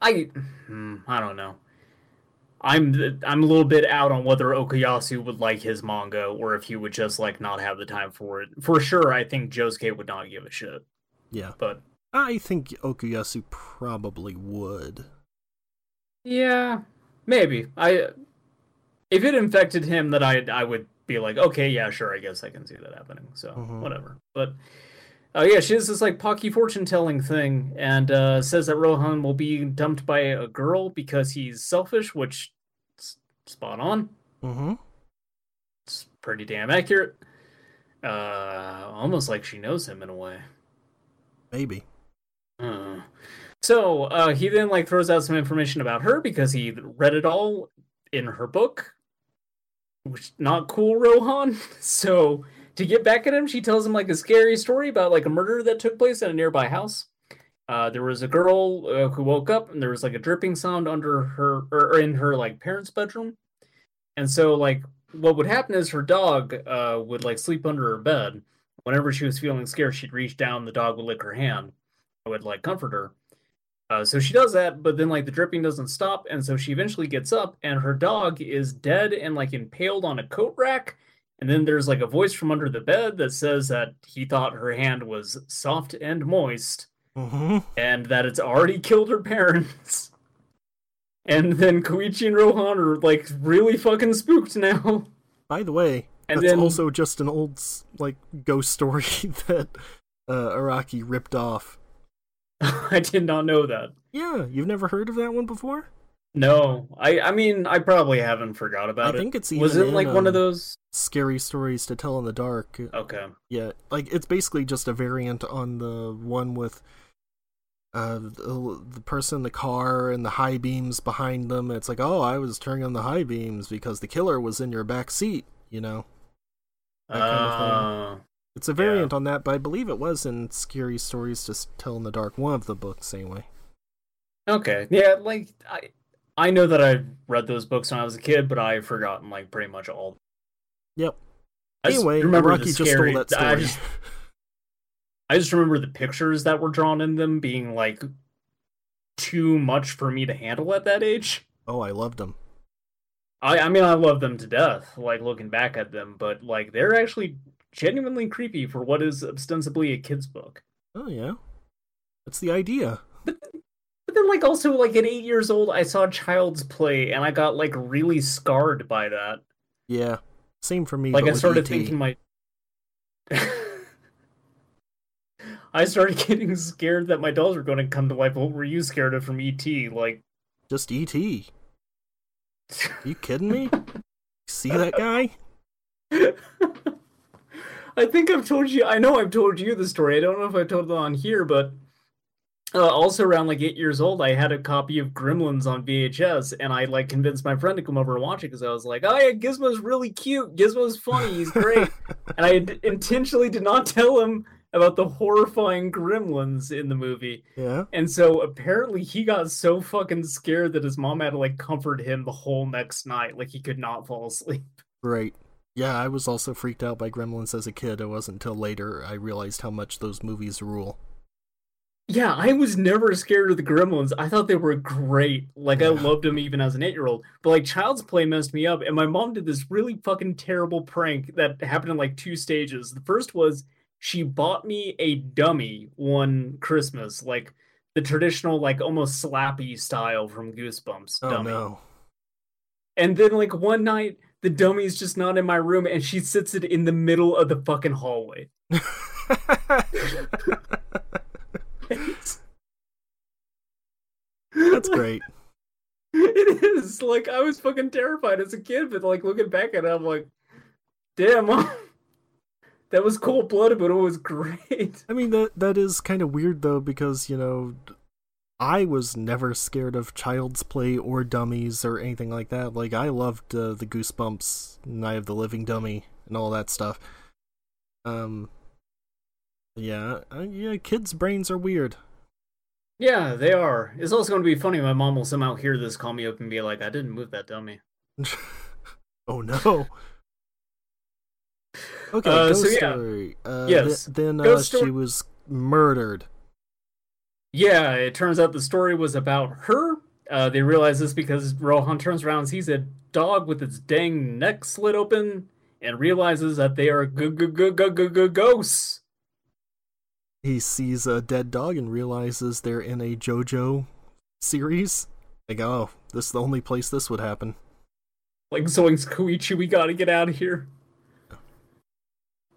I, hmm, I don't know. I'm I'm a little bit out on whether Okuyasu would like his manga or if he would just like not have the time for it. For sure, I think Josuke would not give a shit. Yeah. But I think Okuyasu probably would. yeah, maybe I. If it infected him, that I I would be like, okay, yeah, sure, I guess I can see that happening. So Mhm. whatever. But oh yeah, she has this like Pocky fortune telling thing, and uh, says that Rohan will be dumped by a girl because he's selfish, which spot on. Mm-hmm. It's pretty damn accurate. Uh, almost like she knows him in a way. Maybe. Uh, so uh, he then like throws out some information about her because he read it all in her book, not cool, Rohan. So to get back at him, she tells him like a scary story about like a murder that took place in a nearby house. Uh, there was a girl uh, who woke up and there was like a dripping sound under her or, or in her like parents' bedroom, and so like what would happen is her dog uh, would like sleep under her bed. Whenever she was feeling scared, she'd reach down, the dog would lick her hand. I would like comfort her. Uh, so she does that, but then like the dripping doesn't stop, and so she eventually gets up, and her dog is dead and like impaled on a coat rack. And then there's like a voice from under the bed that says that he thought her hand was soft and moist, Mm-hmm. and that it's already killed her parents. And then Koichi and Rohan are like really fucking spooked now. By the way, And that's then- also just an old like ghost story that uh, Araki ripped off. I did not know that. Yeah, you've never heard of that one before? No, I I mean I probably haven't forgot about I it. I think it's Was it like one of um, those? scary stories to tell in the dark. Okay. Yeah, like it's basically just a variant on the one with uh the, the person in the car and the high beams behind them. It's like, oh, I was turning on the high beams because the killer was in your back seat. You know, That kind of. Uh, it's a variant on that, but I believe it was in Scary Stories to Tell in the Dark. One of the books, anyway. okay. Yeah, like I I know that I read those books when I was a kid, but I've forgotten like pretty much all. Yep. I Anyway, remember Araki just scary- stole that story. I just I just remember the pictures that were drawn in them being like too much for me to handle at that age. oh, I loved them. I I mean I love them to death, like looking back at them, but like they're actually genuinely creepy for what is ostensibly a kid's book. Oh yeah, that's the idea. But then like also like at 8 years old I saw a Child's Play and I got like really scarred by that. Yeah, same for me. Like but I started ET. thinking my I started getting scared that my dolls were going to come to life. What were you scared of from ET? Like just ET. you kidding me? See that guy? I think I've told you. I know I've told you the story. I don't know if I told it on here, but uh, also around like eight years old, I had a copy of Gremlins on VHS, and I like convinced my friend to come over and watch it because I was like, "Oh yeah, Gizmo's really cute. Gizmo's funny. He's great." and I d- intentionally did not tell him about the horrifying Gremlins in the movie. Yeah. And so apparently he got so fucking scared that his mom had to like comfort him the whole next night. Like he could not fall asleep. Right. Yeah, I was also freaked out by Gremlins as a kid. It wasn't until later I realized how much those movies rule. Yeah, I was never scared of the Gremlins. I thought they were great. Like I loved them even as an eight-year-old. But like Child's Play messed me up, and my mom did this really fucking terrible prank that happened in like two stages. The first was she bought me a dummy one Christmas, like the traditional, like almost slappy style from Goosebumps Oh dummy. no. And then like one night, the dummy's just not in my room, and she sits it in the middle of the fucking hallway. That's great. It is like I was fucking terrified as a kid, but like looking back at it, I'm like, damn, that was cold blooded, but it was great. I mean that that is kind of weird though because you know I was never scared of Child's Play or dummies or anything like that. Like I loved uh, the Goosebumps, Night of the Living Dummy, and all that stuff. Um, yeah, uh, yeah, kids' brains are weird. Yeah, they are. It's also going to be funny. My mom will somehow hear this, call me up, and be like, "I didn't move that dummy." oh no. Okay, Uh, ghost so yeah. story. Uh, Yes, th- then uh, she was murdered. Yeah, it turns out the story was about her. Uh, they realize this because Rohan turns around and sees a dog with its dang neck slit open and realizes that they are g- g- g- g- g- g- ghosts. He sees a dead dog and realizes they're in a JoJo series. Like, oh, this is the only place this would happen. Like Zoinks Koichi, we gotta get out of here.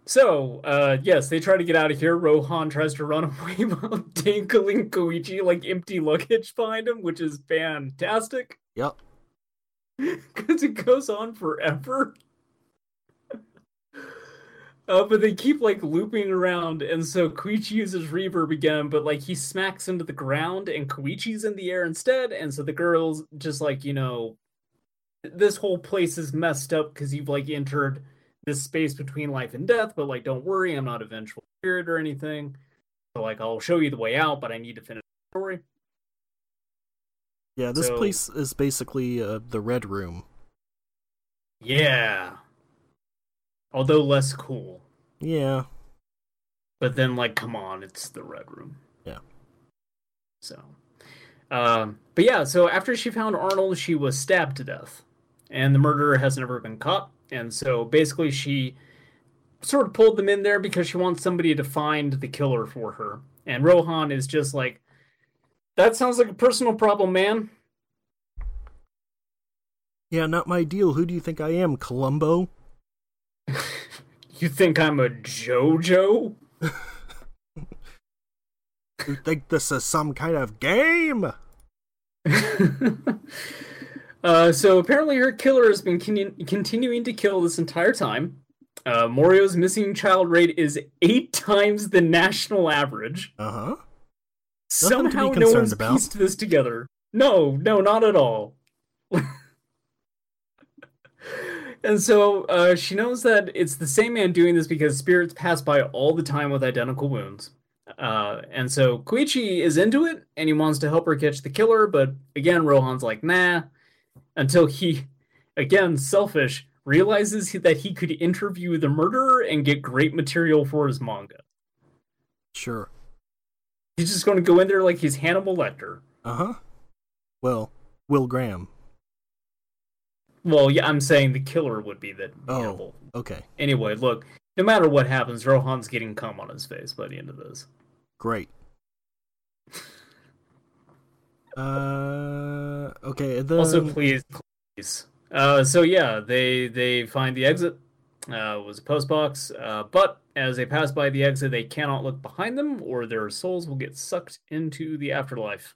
So, uh, yes, they try to get out of here. Rohan tries to run away while dangling Koichi like empty luggage behind him, which is fantastic Yep. because it goes on forever. Uh, but they keep like looping around, and so Koichi uses reverb again, but like he smacks into the ground, and Koichi's in the air instead, and so the girls just like you know, this whole place is messed up because you've like entered this space between life and death. But like, don't worry, I'm not a vengeful spirit or anything. So like, I'll show you the way out, but I need to finish the story. Yeah, this So- place is basically uh, the Red Room. Yeah, although less cool. Yeah. But then, like, come on, it's the Red Room. Yeah. So, um, but yeah, so after she found Arnold, she was stabbed to death, and the murderer has never been caught. And so basically, she sort of pulled them in there because she wants somebody to find the killer for her. And Rohan is just like, that sounds like a personal problem, man. Yeah, not my deal. Who do you think I am, Columbo? You think I'm a JoJo? You think this is some kind of game? uh, so apparently her killer has been con- continuing to kill this entire time. Uh, Morio's missing child rate is eight times the national average. Uh huh. Nothing to be Somehow no one's about. pieced this together. No, no, not at all. and so uh, she knows that it's the same man doing this because spirits pass by all the time with identical wounds. Uh, and so Koichi is into it and he wants to help her catch the killer, but again, Rohan's like, nah. Until he, again, selfish, realizes that he could interview the murderer and get great material for his manga. Sure. He's just going to go in there like he's Hannibal Lecter. Uh huh. Well, Will Graham. Well, yeah, I'm saying the killer would be the Oh. Hannibal. Okay. Anyway, look, no matter what happens, Rohan's getting cum on his face by the end of this. Great. Uh. Okay. Then, also, please, please. Uh, so yeah, they they find the exit. Uh, was a post box, uh, but as they pass by the exit, they cannot look behind them, or their souls will get sucked into the afterlife.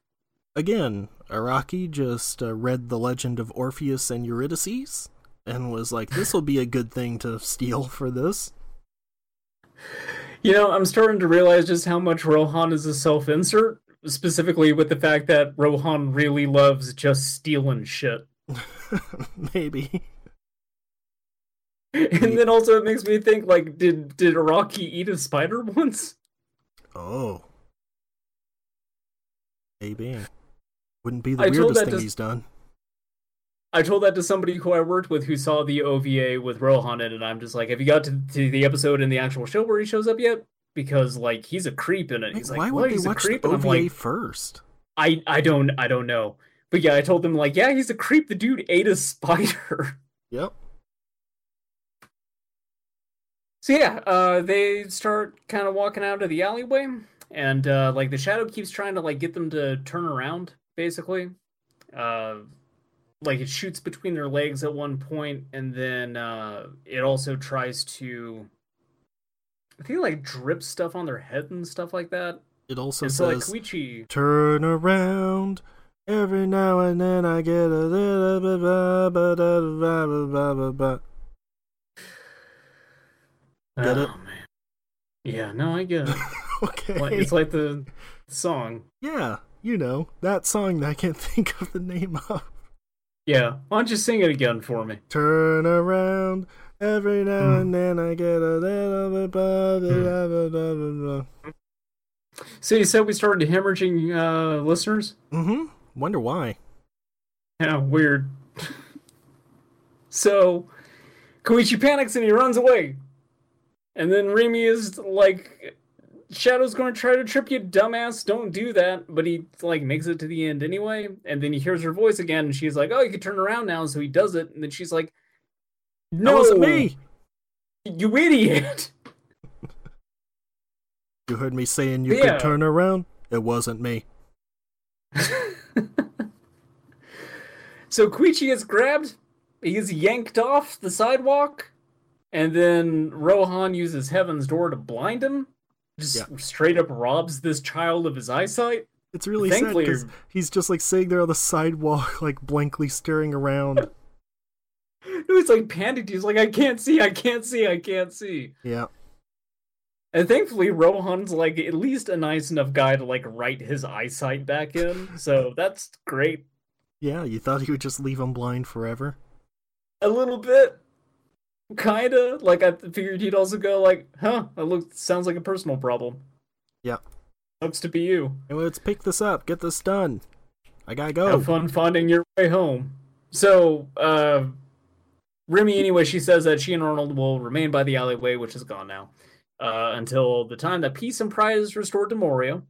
again, Araki just uh, read the legend of Orpheus and Eurydice and was like, "This will be a good thing to steal for this." You know, I'm starting to realize just how much Rohan is a self-insert, specifically with the fact that Rohan really loves just stealing shit. Maybe. And then also it makes me think like did did Araki eat a spider once? Oh. Maybe. Wouldn't be the I weirdest thing to- he's done. I told that to somebody who I worked with who saw the OVA with Rohan in it, and I'm just like, have you got to, to the episode in the actual show where he shows up yet? Because like he's a creep in it. He's like, Why "What? would they a watch the creep?" And I'm OVA like, first? I I don't I don't know. But yeah, I told them like, yeah, he's a creep. The dude ate a spider. Yep. So yeah, uh, they start kind of walking out of the alleyway, and uh, like the shadow keeps trying to like get them to turn around, basically. Uh, like it shoots between their legs at one point, and then uh, it also tries to, I think, like drip stuff on their head and stuff like that. It also and so like says, Koichi, "Turn around." Every now and then I get a little bit ba ba da ba ba ba ba ba. Get it? oh man, yeah, no, I get it. Okay. Like, it's like the song. yeah, you know that song that I can't think of the name of. Yeah, why don't you sing it again for me? Turn around. Every now Hmm. and then I get a little bit ba ba ba ba ba ba. So you said we started hemorrhaging uh, listeners? Mm-hmm. Wonder why. Yeah, weird. so, Koichi panics and he runs away. And then Reimi is like, Shadow's going to try to trip you, dumbass. Don't do that. But he like makes it to the end anyway. And then he hears her voice again, and she's like, "Oh, you can turn around now." So he does it, and then she's like, "No, wasn't me. you idiot!" You heard me saying you Yeah. could turn around. It wasn't me. so Koichi is grabbed, he gets yanked off the sidewalk, and then Rohan uses Heaven's Door to blind him. Just Yeah. straight up robs this child of his eyesight. It's really sad Thankfully- because he's just like sitting there on the sidewalk, like blankly staring around. No, he's like panicked. He's like, I can't see, I can't see, I can't see. yeah. And thankfully, Rohan's like at least a nice enough guy to like write his eyesight back in. So that's great. Yeah, you thought he would just leave him blind forever? A little bit. Kinda. Like I figured he'd also go like, huh, that looks sounds like a personal problem. Yeah. Sucks to be you. Let's pick this up. Get this done. I gotta go. Have fun finding your way home. So, uh, Reimi, anyway, she says that she and Arnold will remain by the alleyway, which is gone now, uh, until the time that peace and pride is restored to Morio.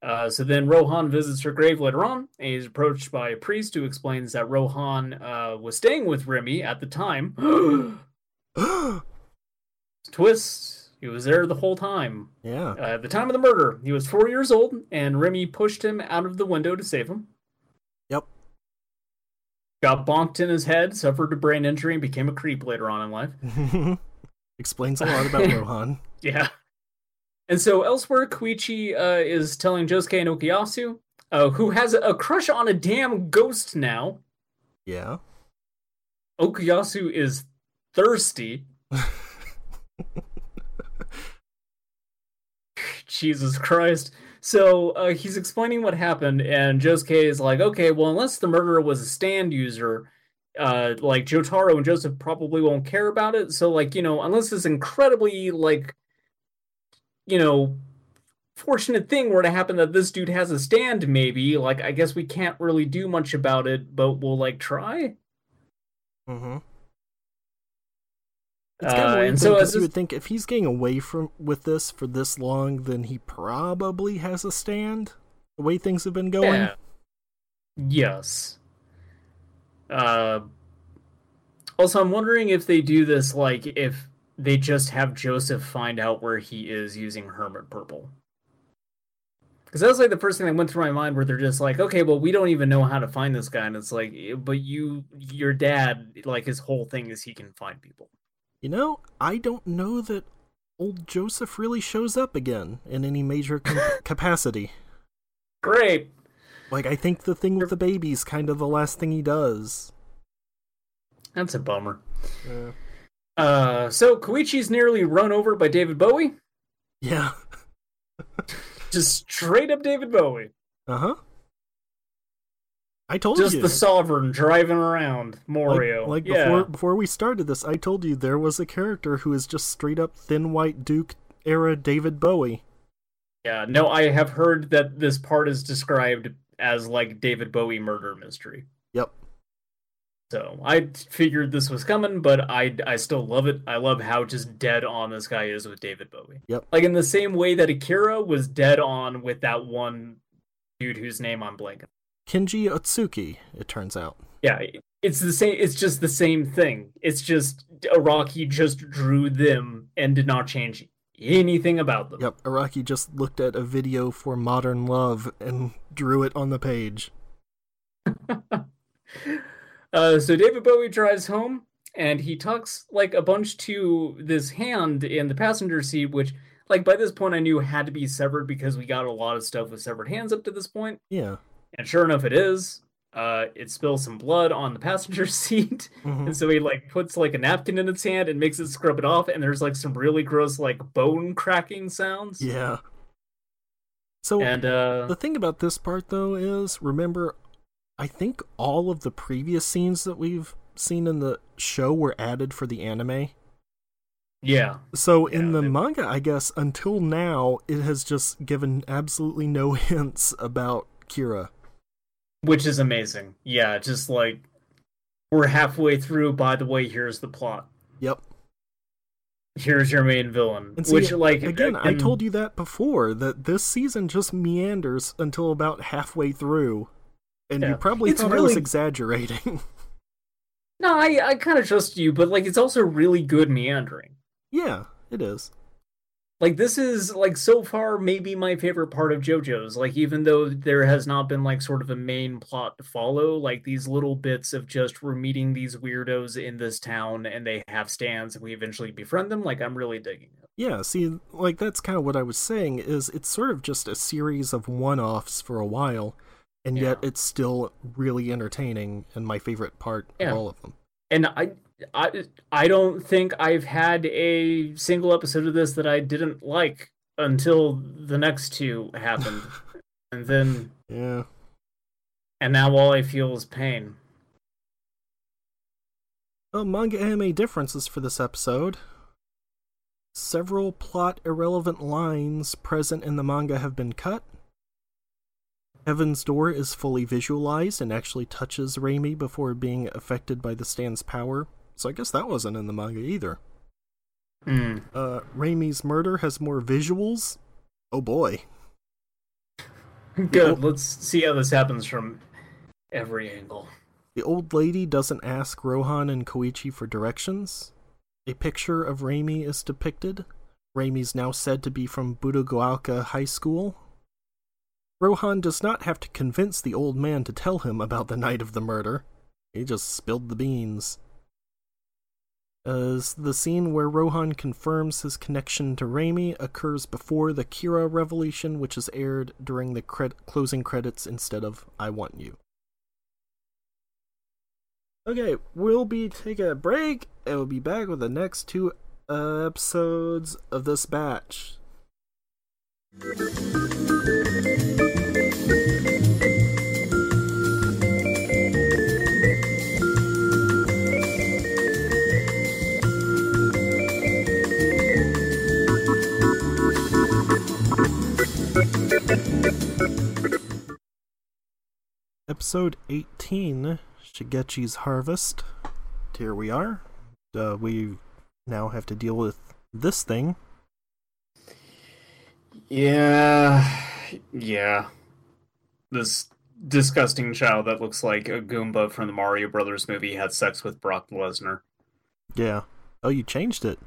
Uh, so then Rohan visits her grave later on, and he's approached by a priest who explains that Rohan uh, was staying with Reimi at the time. Twist, he was there the whole time. yeah. Uh, at the time of the murder, he was four years old, and Reimi pushed him out of the window to save him. Got bonked in his head, suffered a brain injury, and became a creep later on in life. Explains a lot about Rohan. Yeah. And so elsewhere, Koichi uh, is telling Josuke and Okuyasu, uh, who has a crush on a damn ghost now. Yeah. Okuyasu is thirsty. Jesus Christ. So uh, he's explaining what happened, and Josuke is like, okay, well, unless the murderer was a stand user, uh, like Jotaro and Joseph probably won't care about it. So, like, you know, unless this incredibly, like, you know, fortunate thing were to happen that this dude has a stand, maybe, like, I guess we can't really do much about it, but we'll, like, try. Mm-hmm. It's kind of Uh, weird so so you would think if he's getting away from with this for this long, then he probably has a stand. The way things have been going. Yeah. Yes. Uh, also, I'm wondering if they do this like if they just have Joseph find out where he is using Hermit Purple. Because that was like the first thing that went through my mind, where they're just like, okay, well, we don't even know how to find this guy, and it's like, eh, but you, your dad, like his whole thing is he can find people. You know, I don't know that old Joseph really shows up again in any major com- capacity. Great. Like, I think the thing with the baby's kind of the last thing he does. That's a bummer. Uh, so Koichi's nearly run over by David Bowie. Yeah. Just straight up David Bowie. Uh huh. I told Just you. Just the sovereign driving around like, Morio. like yeah. before before we started this, I told you there was a character who is just straight up thin white Duke era David Bowie. Yeah, no, I have heard that this part is described as like David Bowie murder mystery. Yep. So I figured this was coming, but I I still love it. I love how just dead on this guy is with David Bowie. Yep. Like in the same way that Akira was dead on with that one dude whose name I'm blanking. Kenji Otsuki, it turns out. Yeah, it's the same. It's just the same thing. It's just Araki just drew them and did not change anything about them. Yep, Araki just looked at a video for Modern Love and drew it on the page. Uh, so David Bowie drives home and he talks like a bunch to this hand in the passenger seat, which, like, by this point I knew had to be severed because we got a lot of stuff with severed hands up to this point. Yeah. And sure enough, it is. Uh, it spills some blood on the passenger seat, Mhm. and so he like puts like a napkin in its hand and makes it scrub it off. And there's like some really gross like bone cracking sounds. Yeah. So And uh, the thing about this part though is remember I think all of the previous scenes that we've seen in the show were added for the anime. yeah, So in Yeah, the they- manga, I guess until now it has just given absolutely no hints about Kira. Which is amazing. Yeah, just like we're halfway through. By the way, here's the plot. Yep. Here's your main villain. And see, which like again, I and- told you that before that this season just meanders until about halfway through. And you probably It's thought I was really- exaggerating. No, I I kind of trust you, but like it's also really good meandering. yeah, it is. Like this is like so far maybe my favorite part of JoJo's. Like even though there has not been like sort of a main plot to follow, like these little bits of just we're meeting these weirdos in this town and they have stands and we eventually befriend them. Like I'm really digging it. Yeah, see, like that's kind of what I was saying is it's sort of just a series of one-offs for a while, and yet it's still really entertaining and my favorite part Yeah. of all of them. And I I I don't think I've had a single episode of this that I didn't like until the next two happened. and then Yeah. and now all I feel is pain. Well, manga anime differences for this episode. Several plot irrelevant lines present in the manga have been cut. Heaven's Door is fully visualized and actually touches Reimi before being affected by the stand's power, so I guess that wasn't in the manga either. Hmm. Uh, Reimi's murder has more visuals. Oh boy. Good. Let's see how this happens from every angle. The old lady doesn't ask Rohan and Koichi for directions. A picture of Raimi is depicted. Reimi's now said to be from Budogaoka High School. Rohan does not have to convince the old man to tell him about the night of the murder. He just spilled the beans. As the scene where Rohan confirms his connection to Reimi occurs before the Kira revelation, which is aired during the cred- closing credits instead of I Want You. Okay, we'll be taking a break and we'll be back with the next two episodes of this batch. Episode 18 Shigechi's Harvest. Here we are. Uh, we now have to deal with this thing. Yeah, yeah. This disgusting child that looks like a Goomba from the Mario Brothers movie had sex with Brock Lesnar. Yeah. Oh, you changed it.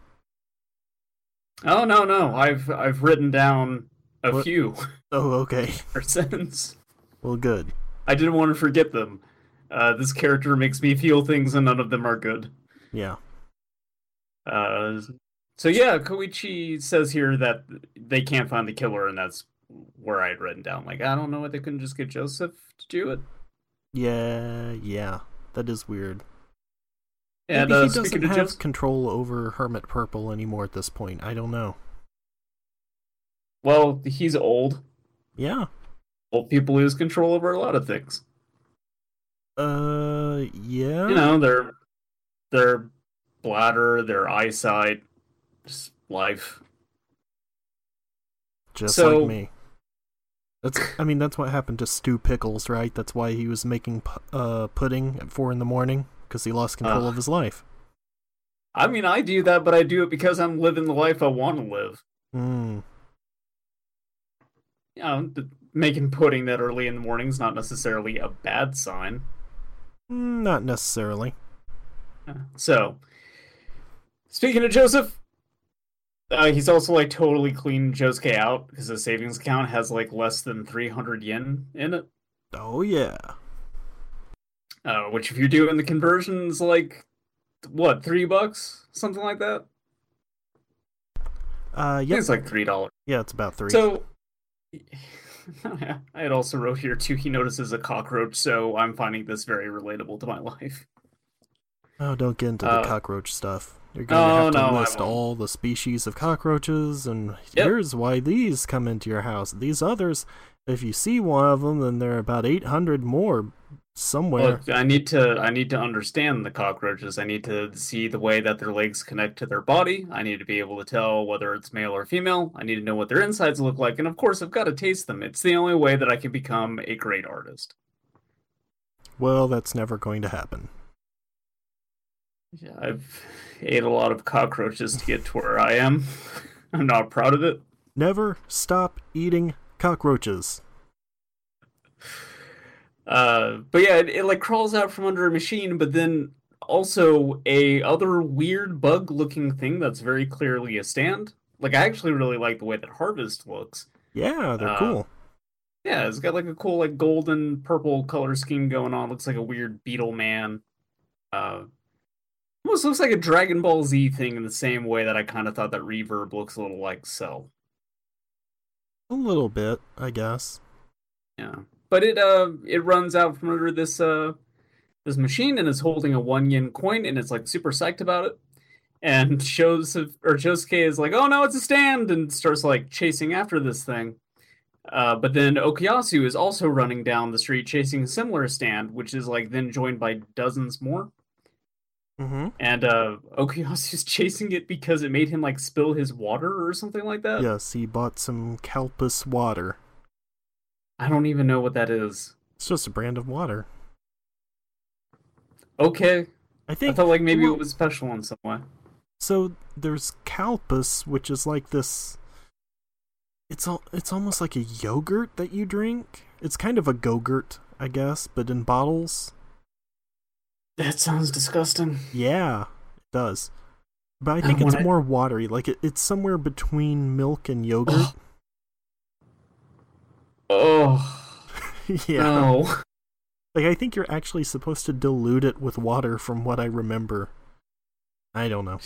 Oh no, no, I've I've written down a What? few Oh, okay. or sentence. Well, good. I didn't want to forget them. Uh, this character makes me feel things, and none of them are good. Yeah. Uh, so yeah, Koichi says here that they can't find the killer, and that's where I had written down. Like, I don't know why they couldn't just get Joseph to do it. Yeah, yeah. That is weird. And Maybe uh, he doesn't have Joseph, control over Hermit Purple anymore at this point. I don't know. well, he's old. Yeah. People lose control over a lot of things. Uh, yeah. You know, their their bladder, their eyesight, just life. just so- like me. That's. I mean, that's what happened to Stu Pickles, right? That's why he was making uh pudding at four in the morning because he lost control Ugh. of his life. I mean, I do that, but I do it because I'm living the life I want to live. Hmm. You know, making pudding that early in the morning is not necessarily a bad sign. Mm, Not necessarily. So, speaking of Joseph, uh, he's also like totally cleaned Josuke out because his savings account has like less than 300 yen in it. Oh yeah. Uh, which, if you're doing the conversions, like what three bucks, something like that. Uh, yep. it's like three dollars. Yeah, it's about three. So, I had also wrote here too. He notices a cockroach, so I'm finding this very relatable to my life. oh, don't get into uh, the cockroach stuff. You're gonna oh, have to no, list all the species of cockroaches, and Yep. here's why these come into your house. These others, if you see one of them, then there are about 800 more somewhere. Look, I need to I need to understand the cockroaches. I need to see the way that their legs connect to their body. I need to be able to tell whether it's male or female. I need to know what their insides look like, and of course, I've got to taste them. It's the only way that I can become a great artist. Well, that's never going to happen. Yeah, I've ate a lot of cockroaches to get to where I am. I'm not proud of it. Never stop eating cockroaches. Uh, but yeah, it, it like crawls out from under a machine, but then also a other weird bug-looking thing that's very clearly a stand. Like I actually really like the way that Harvest looks. Yeah, they're Uh, cool. Yeah, it's got like a cool like golden purple color scheme going on. Looks like a weird beetle man. Uh, almost looks like a Dragon Ball Z thing in the same way that I kind of thought that Reverb looks a little like Cell. A little bit, I guess. Yeah, but it uh it runs out from under this uh this machine and is holding a one yen coin and it's like super psyched about it. And shows or Josuke is like, oh no, it's a stand, and starts like chasing after this thing. Uh, but then Okuyasu is also running down the street chasing a similar stand, which is like then joined by dozens more. Mm-hmm. And uh, Okuyasu's chasing it because it made him like spill his water or something like that. Yes, he bought some Calpis water. I don't even know what that is. It's just a brand of water. Okay, I I think thought like maybe well- it was special in some way. so. There's Calpis, which is like this. It's all. It's almost like a yogurt that you drink. It's kind of a go-gurt, I guess, but in bottles. That sounds disgusting. Yeah, it does. But I I think it's wanna- more watery. Like it, it's somewhere between milk and yogurt. Oh yeah. no! Like I think you're actually supposed to dilute it with water from what I remember. I don't know.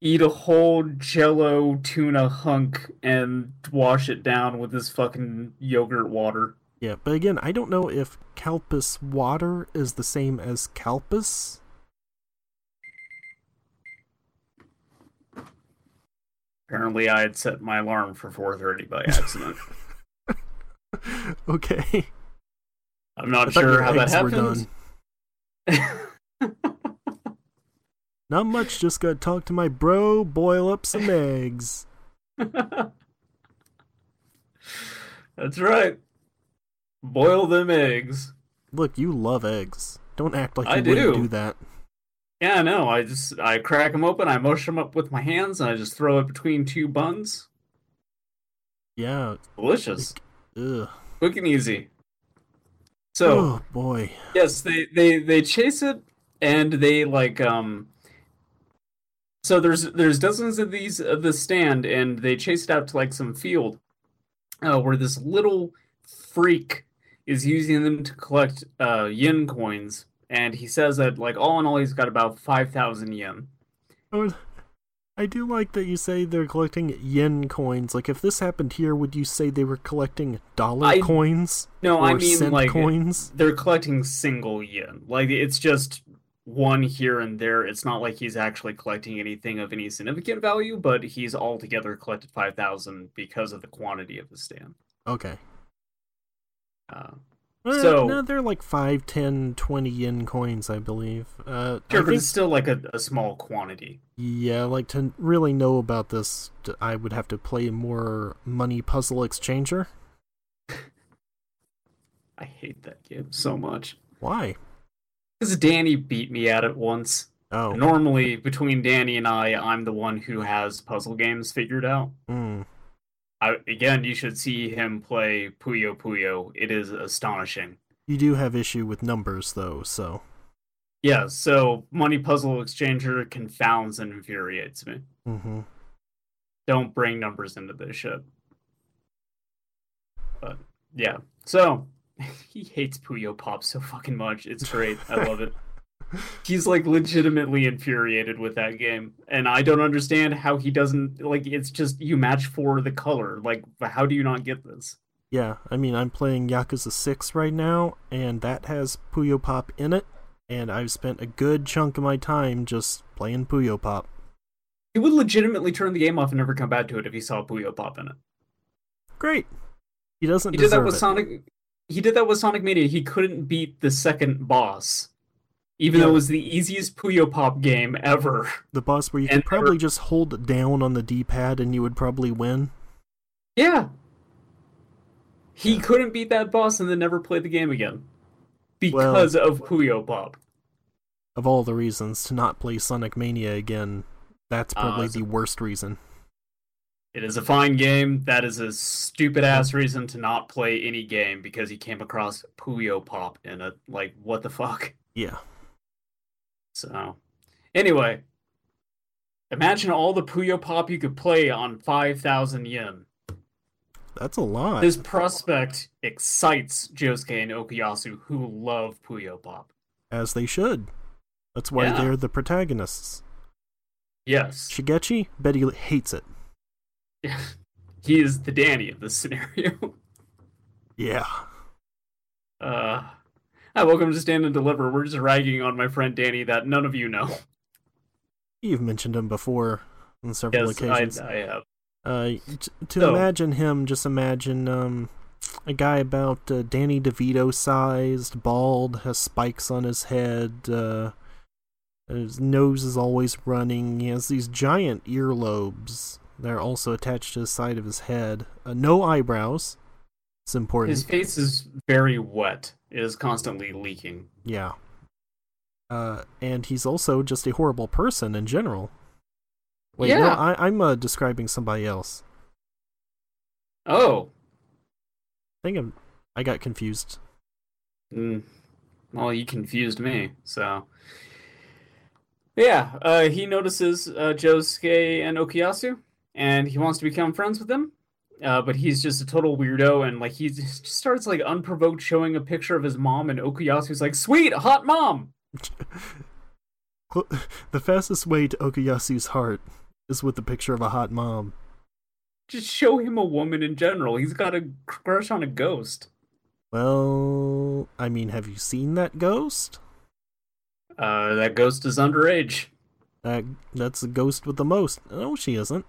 Eat a whole jello tuna hunk and wash it down with this fucking yogurt water. Yeah, but again, I don't know if Calpis water is the same as Calpis. Apparently, I had set my alarm for 4:30 by accident. okay. I'm not sure how that happened. Not much, just gotta talk to my bro, boil up some eggs. That's right. Boil them eggs. Look, you love eggs. Don't act like you I wouldn't do. do that. Yeah, no, I just I crack them open, I mush them up with my hands, and I just throw it between two buns. Yeah. Delicious, Ugh. quick and easy. So oh boy. yes, they they they chase it, and they like um. So there's there's dozens of these of the stand, and they chase it out to like some field, uh, where this little freak is using them to collect uh yen coins, and he says that like all in all he's got about five thousand yen. Oh, I do like that you say they're collecting yen coins. Like, if this happened here, would you say they were collecting dollar I- coins No, or I mean cent like coins? they're collecting single yen. Like it's just one here and there. It's not like he's actually collecting anything of any significant value, but he's altogether collected five thousand because of the quantity of the stand. Okay. Uh, Uh, So- no, they're like 5, 10, 20 yen coins, I believe. Uh, I sure, but it's still like a, a small quantity. yeah, like to really know about this, I would have to play more Money Puzzle Exchanger. I hate that game so much Why? because Danny beat me at it once. Oh, Normally, between Danny and I, I'm the one who has puzzle games figured out. mm, I, again, you should see him play Puyo Puyo. It is astonishing. you do have issue with numbers, though, so. Yeah, so Money Puzzle Exchanger confounds and infuriates me. Mm-hmm. Don't bring numbers into this shit. But yeah, so he hates Puyo Pop so fucking much. It's great. I love it. He's like legitimately infuriated with that game, and I don't understand how he doesn't like. It's just you match for the color. Like, how do you not get this? Yeah, I mean, I'm playing Yakuza 6 right now, and that has Puyo Pop in it, and I've spent a good chunk of my time just playing Puyo Pop. He would legitimately turn the game off and never come back to it if he saw Puyo Pop in it. Great. He doesn't He did that with it. Sonic. He did that with Sonic Mania. He couldn't beat the second boss, even Yeah. though it was the easiest Puyo Pop game ever. The boss where you And could probably just hold down on the D-pad and you would probably win. Yeah. He couldn't beat that boss and then never played the game again because of Puyo Pop. Of all the reasons to not play Sonic Mania again, that's Ah, probably so- the worst reason. It is a fine game. That is a stupid ass reason to not play any game because he came across Puyo Pop in it. Like, what the fuck? Yeah. So, anyway, imagine all the Puyo Pop you could play on 5,000 yen. That's a lot. This prospect excites Josuke and Okuyasu, who love Puyo Pop. As they should. That's why Yeah. they're the protagonists. Yes, Shigechi, bet he hates it. he is the Danny of this scenario. Yeah. Uh, hi, welcome to Stand and Deliver. We're just ragging on my friend Danny that none of you know. You've mentioned him before on several Yes, I, occasions. I have. Uh, t- to So- imagine him, just imagine um, a guy about uh, Danny DeVito sized, bald, has spikes on his head. Uh, his nose is always running. He has these giant earlobes. They're also attached to the side of his head. Uh, no eyebrows. It's important. His face is very wet. It is constantly leaking. Yeah. Uh, and he's also just a horrible person in general. Wait, no, Yeah. I, I'm uh, describing somebody else. Oh, I think I'm. I got confused. Mm, well, you confused me. So, yeah, uh, he notices uh, Josuke and Okuyasu, and he wants to become friends with them. Uh, but he's just a total weirdo, and like he just starts like unprovoked showing a picture of his mom, and Okuyasu's like, "Sweet, hot mom." The fastest way to Okuyasu's heart is with the picture of a hot mom. Just show him a woman in general. He's got a crush on a ghost. Well, I mean, have you seen that ghost? Uh, that ghost is underage. That that's the ghost with the most. No, she isn't.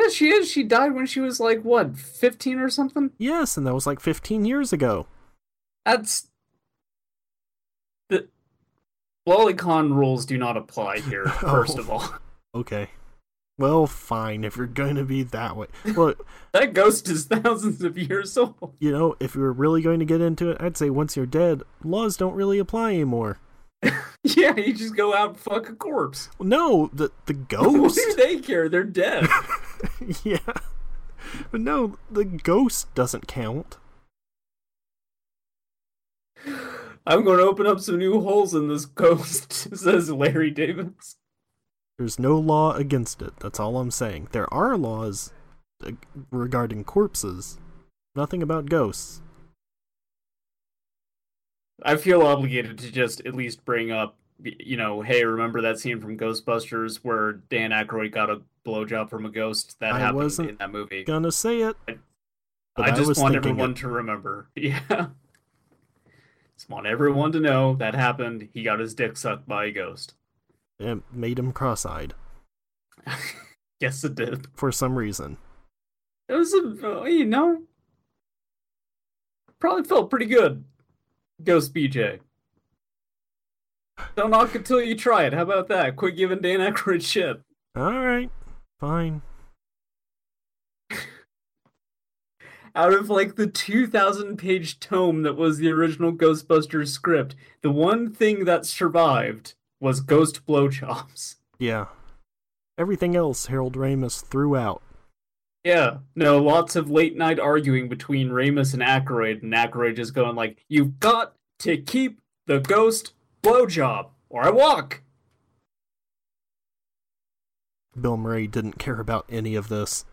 Yeah, she is. She died when she was like what, fifteen or something. Yes, and that was like 15 years ago. That's the lolicon rules do not apply here. First Oh. of all, Okay. Well, fine if you're going to be that way. Well, that ghost is thousands of years old. you know, if you were really going to get into it, I'd say once you're dead, laws don't really apply anymore. Yeah, you just go out and fuck a corpse. No, the the What ghost. do they care? They're dead. yeah. But no, the ghost doesn't count. I'm going to open up some new holes in this ghost, says Larry Davis. There's no law against it. That's all I'm saying. There are laws regarding corpses. Nothing about ghosts. I feel obligated to just at least bring up, you know, hey, remember that scene from Ghostbusters where Dan Aykroyd got a blowjob from a ghost? That I happened wasn't in that movie. Gonna say it. but I just was want everyone it. to remember. Yeah. Just want everyone to know that happened. He got his dick sucked by a ghost. It made him cross-eyed yes, it did. for some reason. It was a, you know, probably felt pretty good. Ghost BJ. Don't knock until you try it. How about that? Quit giving Dan Aykroyd shit. All right, fine. Out of like the 2,000 page tome that was the original Ghostbusters script, the one thing that survived was ghost blowjobs. Yeah. Everything else Harold Ramis threw out. Yeah, no, lots of late night arguing between Ramis and Aykroyd, and Aykroyd just going like, "You've got to keep the ghost blowjob, or I walk." Bill Murray didn't care about any of this.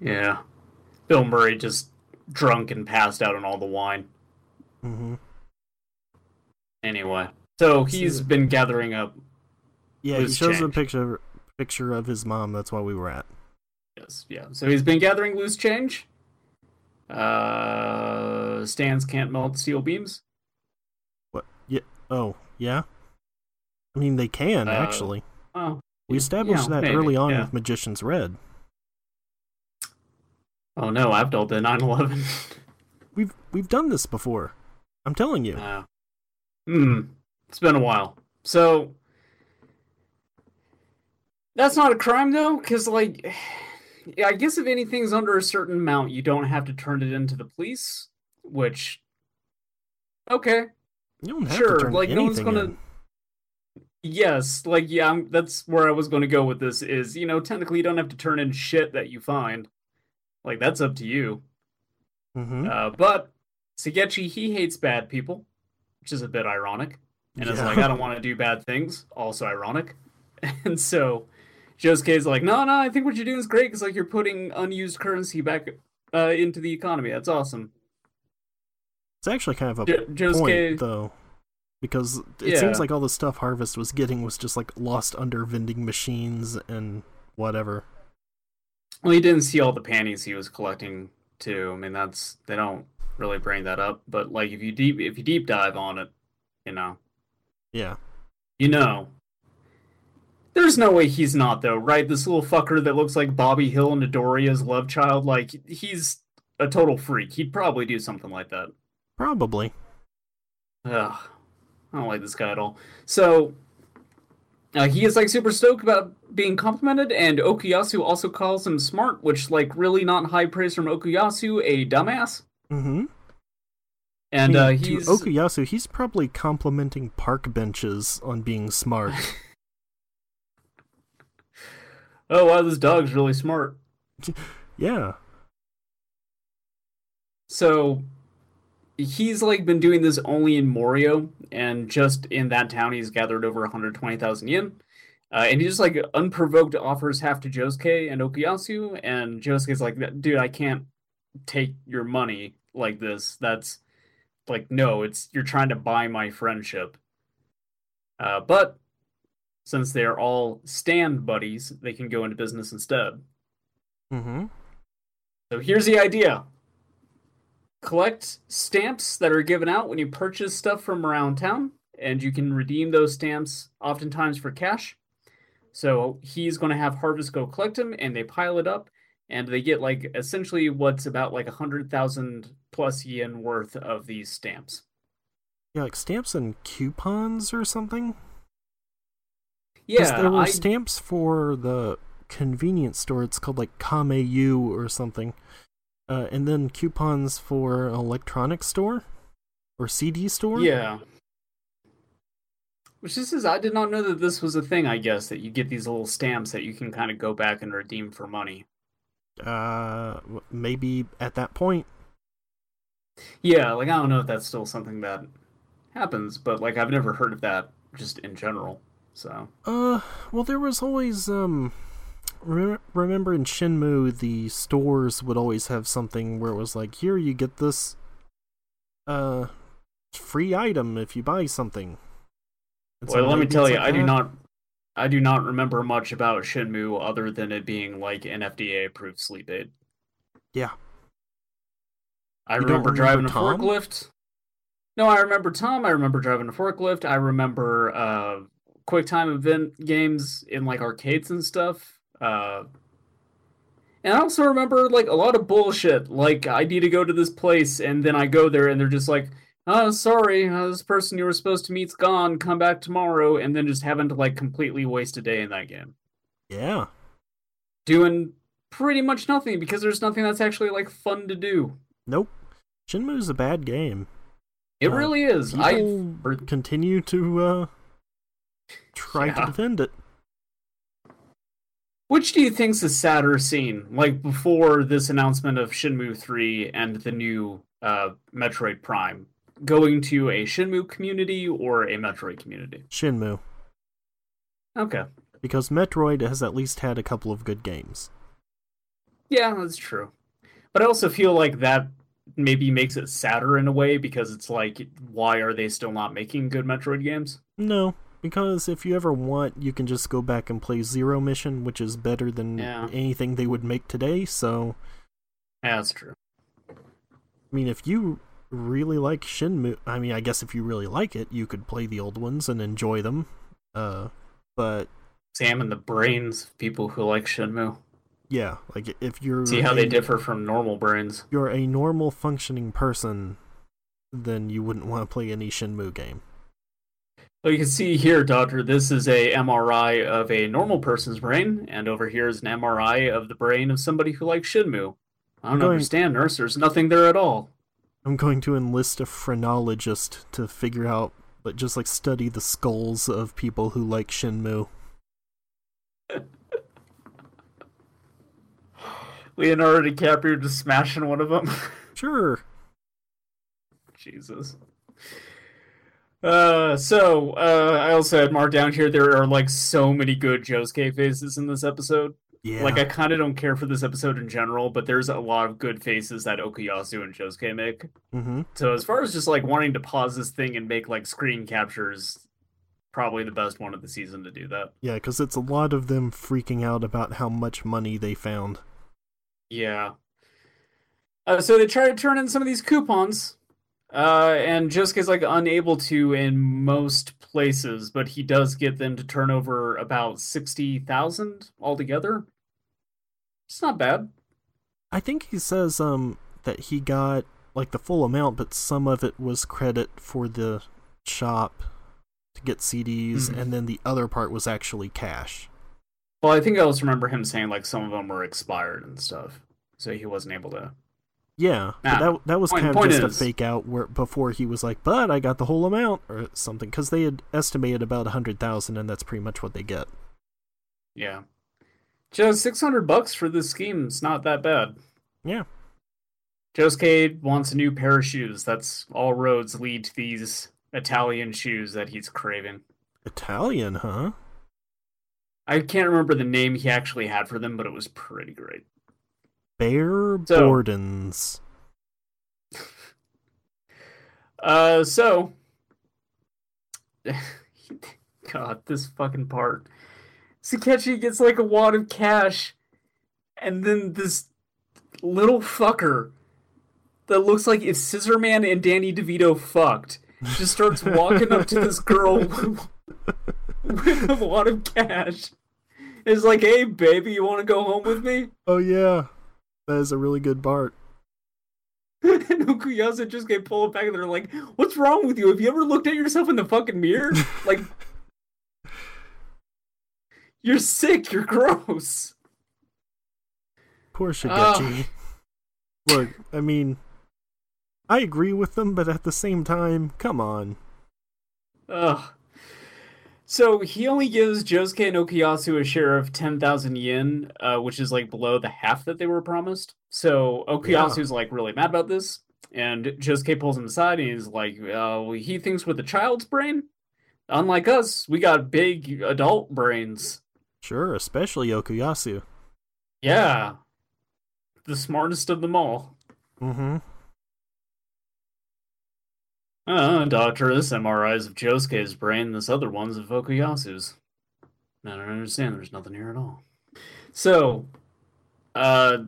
Yeah, Bill Murray just drunk and passed out on all the wine. Mm-hmm. Anyway, so he's been gathering up. Yeah, he shows a change. picture picture of his mom. That's why we were at. Yes, yeah. So he's been gathering loose change. Uh, stands can't melt steel beams. What? Yeah. Oh, yeah. I mean, they can Uh, actually. Oh, We established yeah, that maybe, early on yeah. with Magician's Red. oh no, Abdul did 9/11. We've we've done this before. I'm telling you. Uh, hmm. It's been a while. So that's not a crime though, because like, I guess if anything's under a certain amount, you don't have to turn it into the police. Which, okay, you don't have sure, to turn like, no one's gonna- in. yes, like yeah, I'm, that's where I was going to go with this. Is you know technically you don't have to turn in shit that you find. Like that's up to you. Mhm. Uh, but Shigechi, he hates bad people, which is a bit ironic. And it's like, I don't want to do bad things. Also ironic. And so Josuke's like, no, no, I think what you're doing is great because like you're putting unused currency back uh, into the economy. That's awesome. It's actually kind of a Jo- Josuke, point though, because it Yeah. seems like all the stuff Harvest was getting was just like lost under vending machines and whatever. well, he didn't see all the panties he was collecting too. I mean, that's they don't really bring that up. But like, if you deep if you deep dive on it, you know, Yeah. You know. There's no way he's not though, right? This little fucker that looks like Bobby Hill and Doria's love child, like he's a total freak. He'd probably do something like that. Probably. Ugh. I don't like this guy at all. So uh, he is like super stoked about being complimented, and Okuyasu also calls him smart, which like really not high praise from Okuyasu, a dumbass. Mm-hmm. And I uh, mean, to he's Okuyasu, he's probably complimenting park benches on being smart. oh wow, this dog's really smart. yeah. So he's like been doing this only in Morio, and just in that town, he's gathered over 120,000 yen. Uh, and he just like unprovoked offers half to Josuke and Okuyasu, and Josuke's like, dude, I can't take your money like this. That's like, no, it's you're trying to buy my friendship. Uh, but since they are all stand buddies, they can go into business instead. Mm-hmm. So here's the idea collect stamps that are given out when you purchase stuff from around town, and you can redeem those stamps oftentimes for cash. So he's going to have Harvest go collect them, and they pile it up, and they get like essentially what's about like a hundred thousand plus yen worth of these stamps. Yeah, like stamps and coupons or something. Yeah, there were I, stamps for the convenience store. It's called like Kameyu or something, uh, and then coupons for electronics store or CD store. yeah. Which this is, I did not know that this was a thing. I guess that you get these little stamps that you can kind of go back and redeem for money. Uh, maybe at that point. Yeah, like I don't know if that's still something that happens, but like I've never heard of that just in general. So Uh, well, there was always um. Re- remember in Shenmue, the stores would always have something where it was like, "Here, you get this, uh, free item if you buy something." And well, let me tell you, like I do not, I do not remember much about Shenmue other than it being like an FDA approved sleep aid. Yeah. I don't remember driving remember a forklift. No, I remember Tom. I remember driving a forklift. I remember uh, QuickTime event games in like arcades and stuff. Uh, and I also remember like a lot of bullshit. Like I need to go to this place, and then I go there, and they're just like, "Oh, sorry, uh, this person you were supposed to meet's gone. Come back tomorrow." And then just having to like completely waste a day in that game, Yeah. doing pretty much nothing because there's nothing that's actually like fun to do. Nope. Shenmue's a bad game. It Uh, really is. I continue to uh try to defend it. Which do you think's the sadder scene? Like before this announcement of Shenmue 3 and the new uh, Metroid Prime, going to a Shenmue community or a Metroid community? Shenmue, Okay. because Metroid has at least had a couple of good games. Yeah, that's true. But I also feel like that maybe makes it sadder in a way because it's like, why are they still not making good Metroid games? No, because if you ever want, you can just go back and play Zero Mission, which is better than Yeah. anything they would make today. So, Yeah, that's true. I mean, if you really like Shenmue, I mean, I guess if you really like it, you could play the old ones and enjoy them. Uh, but Examine the brains of people who like Shenmue. yeah, like if you're See how they differ from normal brains. you're a normal functioning person, then you wouldn't want to play any Shenmue game. You can see here, Doctor, this is a MRI of a normal person's brain, and over here is an MRI of the brain of somebody who likes Shenmue. I don't Going- understand, nurse. There's nothing there at all. I'm going to enlist a phrenologist to figure out, but just like study the skulls of people who like Shenmue. Leonardo DiCaprio just smashing one of them. Sure. Jesus. Uh, so uh, I also had marked down here. There are like so many good Josuke faces in this episode. Yeah. Like I kind of don't care for this episode in general, but there's a lot of good faces that Okuyasu and Josuke make. mm-hmm. So as far as just like wanting to pause this thing and make like screen captures, probably the best one of the season to do that. Yeah, because it's a lot of them freaking out about how much money they found. Yeah. Uh, so they try to turn in some of these coupons, uh, and Josuke's like unable to in most places, but he does get them to turn over about sixty thousand altogether. It's not bad. I think he says um that he got like the full amount, but some of it was credit for the shop to get CDs, Mhm. and then the other part was actually cash. Well, I think I also remember him saying like some of them were expired and stuff, so he wasn't able to. Yeah, that that was point- kind of just is- a fake out where before he was like, "But I got the whole amount" or something, because they had estimated about a hundred thousand, and that's pretty much what they get. Yeah, just six hundred bucks for this scheme. It's not that bad. Yeah, Josuke wants a new pair of shoes. That's all roads lead to these Italian shoes that he's craving. Italian, huh? I can't remember the name he actually had for them, but it was pretty great. Bear So- Bordens. Uh, so, God, this fucking part. Shigechi gets like a wad of cash, and then this little fucker that looks like if Scissor Man and Danny DeVito fucked just starts walking up to this girl with a wad of cash. It's like, hey, baby, you want to go home with me? Oh yeah, that is a really good part. and Okuyasu just get pulled back and they're like, What's wrong with you? Have you ever looked at yourself in the fucking mirror? Like You're sick, you're gross. Poor. Shigechi. Look, I mean, I agree with them, but at the same time, come on. Ugh. So he only gives Josuke and Okuyasu a share of 10,000 yen, uh, which is like below the half that they were promised. So Okuyasu's like really mad about this. And Josuke pulls him aside and he's like, uh, he thinks with a child's brain. Unlike us, we got big adult brains. Sure, especially Okuyasu. Yeah. The smartest of them all. Mm-hmm. Uh, doctor, this MRI is of Josuke's brain, this other one's of Okuyasu's. I don't understand, there's nothing here at all. So, uh,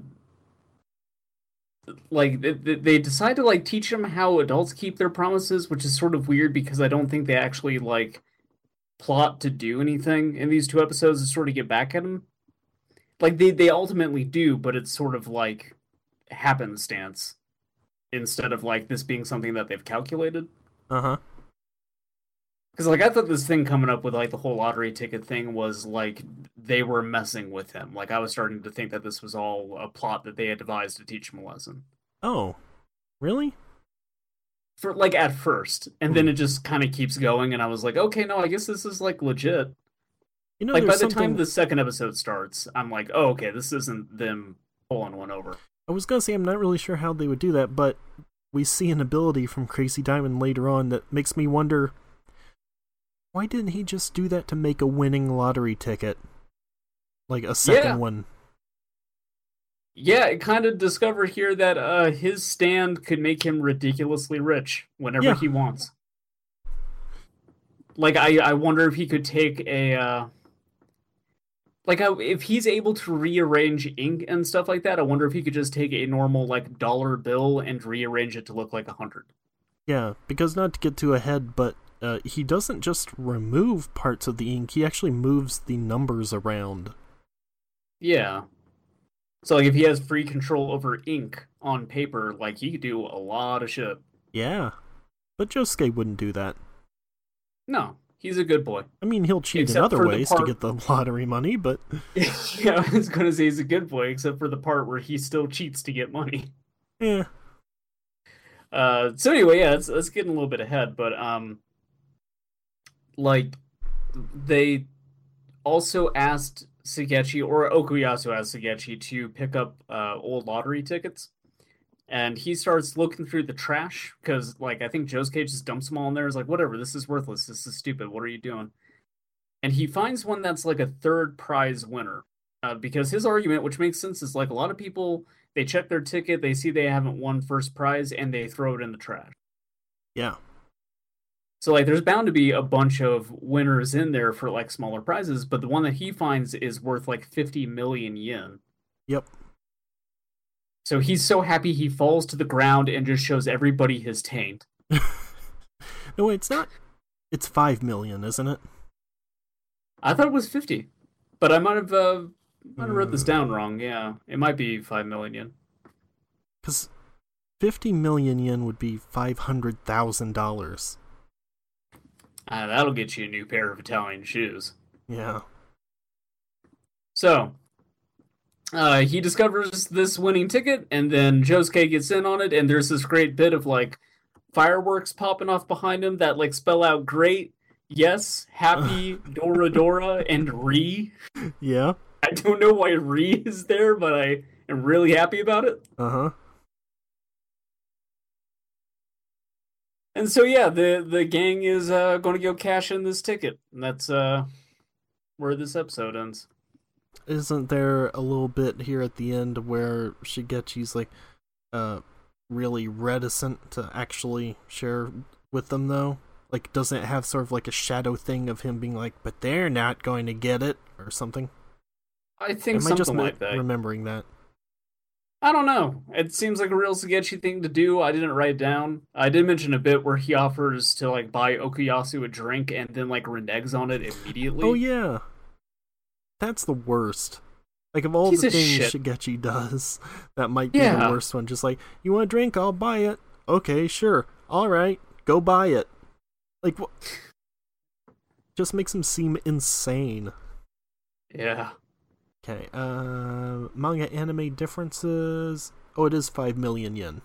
like, they, decide to, like, teach him how adults keep their promises, which is sort of weird because I don't think they actually, like, plot to do anything in these two episodes to sort of get back at him. Like, they, they ultimately do, but it's sort of like happenstance instead of like this being something that they've calculated. Uh-huh. Because like I thought this thing coming up with like the whole lottery ticket thing was like they were messing with him. Like I was starting to think that this was all a plot that they had devised to teach him a lesson. Oh. Really? For like at first, and then it just kind of keeps going, and I was like, okay, no, I guess this is like legit. You know, like by the something... time the second episode starts, I'm like, oh, okay, this isn't them pulling one over. I was gonna say I'm not really sure how they would do that, but we see an ability from Crazy Diamond later on that makes me wonder why didn't he just do that to make a winning lottery ticket? Like a second Yeah. one. Yeah, it kind of discovered here that uh, his stand could make him ridiculously rich whenever Yeah. he wants. Like, I, I wonder if he could take a. Uh, like, I, if he's able to rearrange ink and stuff like that, I wonder if he could just take a normal, like, dollar bill and rearrange it to look like a hundred. Yeah, because not to get too ahead, but uh, he doesn't just remove parts of the ink, he actually moves the numbers around. Yeah. So, like, if he has free control over ink on paper, like, he could do a lot of shit. Yeah. But Josuke wouldn't do that. No, he's a good boy. I mean, he'll cheat Except in other ways part- to get the lottery money, but yeah, I was gonna say he's a good boy, except for the part where he still cheats to get money. yeah. Uh, so anyway, yeah, let's let's get a little bit ahead, but um, like they also asked Shigechi or Okuyasu asked Shigechi to pick up uh old lottery tickets, and he starts looking through the trash because like I think Josuke just dumps them all in there. Is like whatever, this is worthless, this is stupid. What are you doing? And he finds one that's like a third prize winner. Uh, because his argument, which makes sense, is like a lot of people they check their ticket, they see they haven't won first prize, and they throw it in the trash. Yeah. So like there's bound to be a bunch of winners in there for like smaller prizes, but the one that he finds is worth like 50 million yen. Yep. So he's so happy he falls to the ground and just shows everybody his taint. No, wait, it's not. It's five million, isn't it? I thought it was 50, but I might have uh, might have wrote this Hmm. down wrong. Yeah, it might be 5 million yen. Because fifty million yen would be five hundred thousand dollars. Uh, that'll get you a new pair of Italian shoes. Yeah. So, uh, he discovers this winning ticket, and then Josuke gets in on it, and there's this great bit of like fireworks popping off behind him that like spell out great, yes, happy, Dora Dora, and Re. Yeah. I don't know why Re is there, but I am really happy about it. Uh huh. And so yeah, the the gang is uh, going to go cash in this ticket. And that's uh, where this episode ends. Isn't there a little bit here at the end where Shigechi's like uh really reticent to actually share with them though? Like doesn't it have sort of like a shadow thing of him being like, but they're not going to get it or something? I think Am I something just me- like that. remembering that? I don't know. It seems like a real Shigechi thing to do. I didn't write it down. I did mention a bit where he offers to like buy Okuyasu a drink and then like reneges on it immediately. Oh yeah. That's the worst. Like of all Piece the of things shit. Shigechi does, that might be the worst one. Just like, you want a drink? I'll buy it. Okay, sure. All right, go buy it. Like, what? Just makes him seem insane. Yeah. Okay, uh, manga anime differences. Oh, it is five million yen.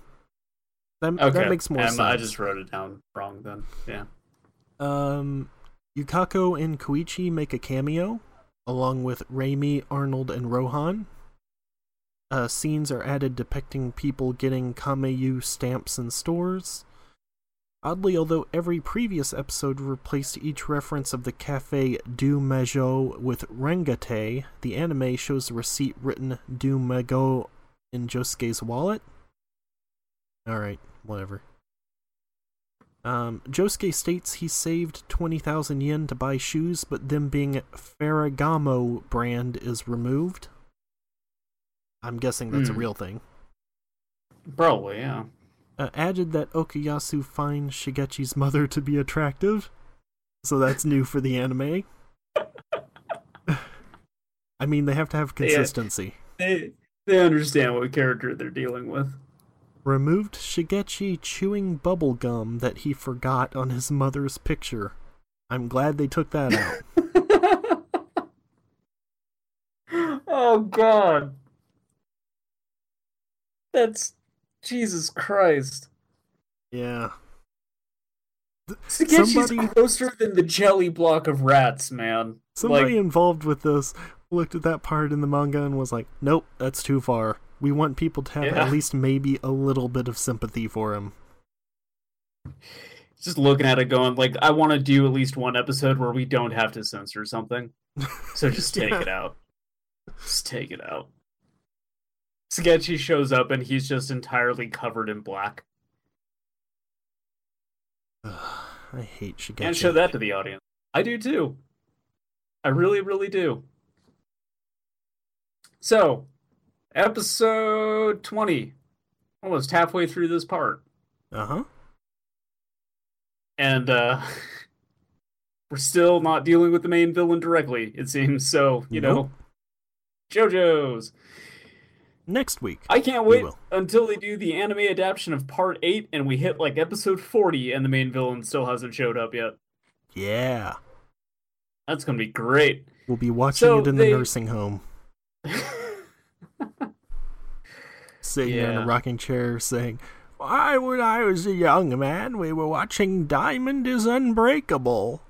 That Okay. that makes more Um, sense. I just wrote it down wrong then. Yeah. Um, Yukako and Koichi make a cameo, along with Reimi, Arnold, and Rohan. Uh, scenes are added depicting people getting Kameyu stamps in stores. Oddly, although every previous episode replaced each reference of the Cafe du Majo with Rengate, the anime shows the receipt written du Mago in Josuke's wallet. Alright, whatever. Um, Josuke states he saved 20,000 yen to buy shoes, but them being Ferragamo brand is removed. I'm guessing that's a Hmm. real thing. Probably, yeah. Uh, added that Okuyasu finds Shigechi's mother to be attractive, so that's new for the anime. I mean, they have to have Yeah. consistency. They they understand what character they're dealing with. Removed Shigechi chewing bubble gum that he forgot on his mother's picture. I'm glad they took that out. oh god. That's Jesus Christ. yeah. Shigechi's Somebody- closer than the jelly block of rats, man. Somebody like, involved with this looked at that part in the manga and was like, "Nope, that's too far. We want people to have Yeah. at least maybe a little bit of sympathy for him." just looking at it going like I want to do at least one episode where we don't have to censor something. So just take Yeah. it out. Just take it out. Sketchy shows up and he's just entirely covered in black. I hate Shigechi. Can't show that to the audience. I do too. I really, really do. So, episode 20. Almost halfway through this part. Uh huh. And uh we're still not dealing with the main villain directly, it seems. So, you Nope. know. JoJo's. Next week. I can't wait until they do the anime adaptation of part 8 and we hit like episode 40 and the main villain still hasn't showed up yet. Yeah. That's going to be great. We'll be watching So it in they- the nursing home, sitting there in a rocking chair saying, Why, when I was a young man, we were watching Diamond is Unbreakable.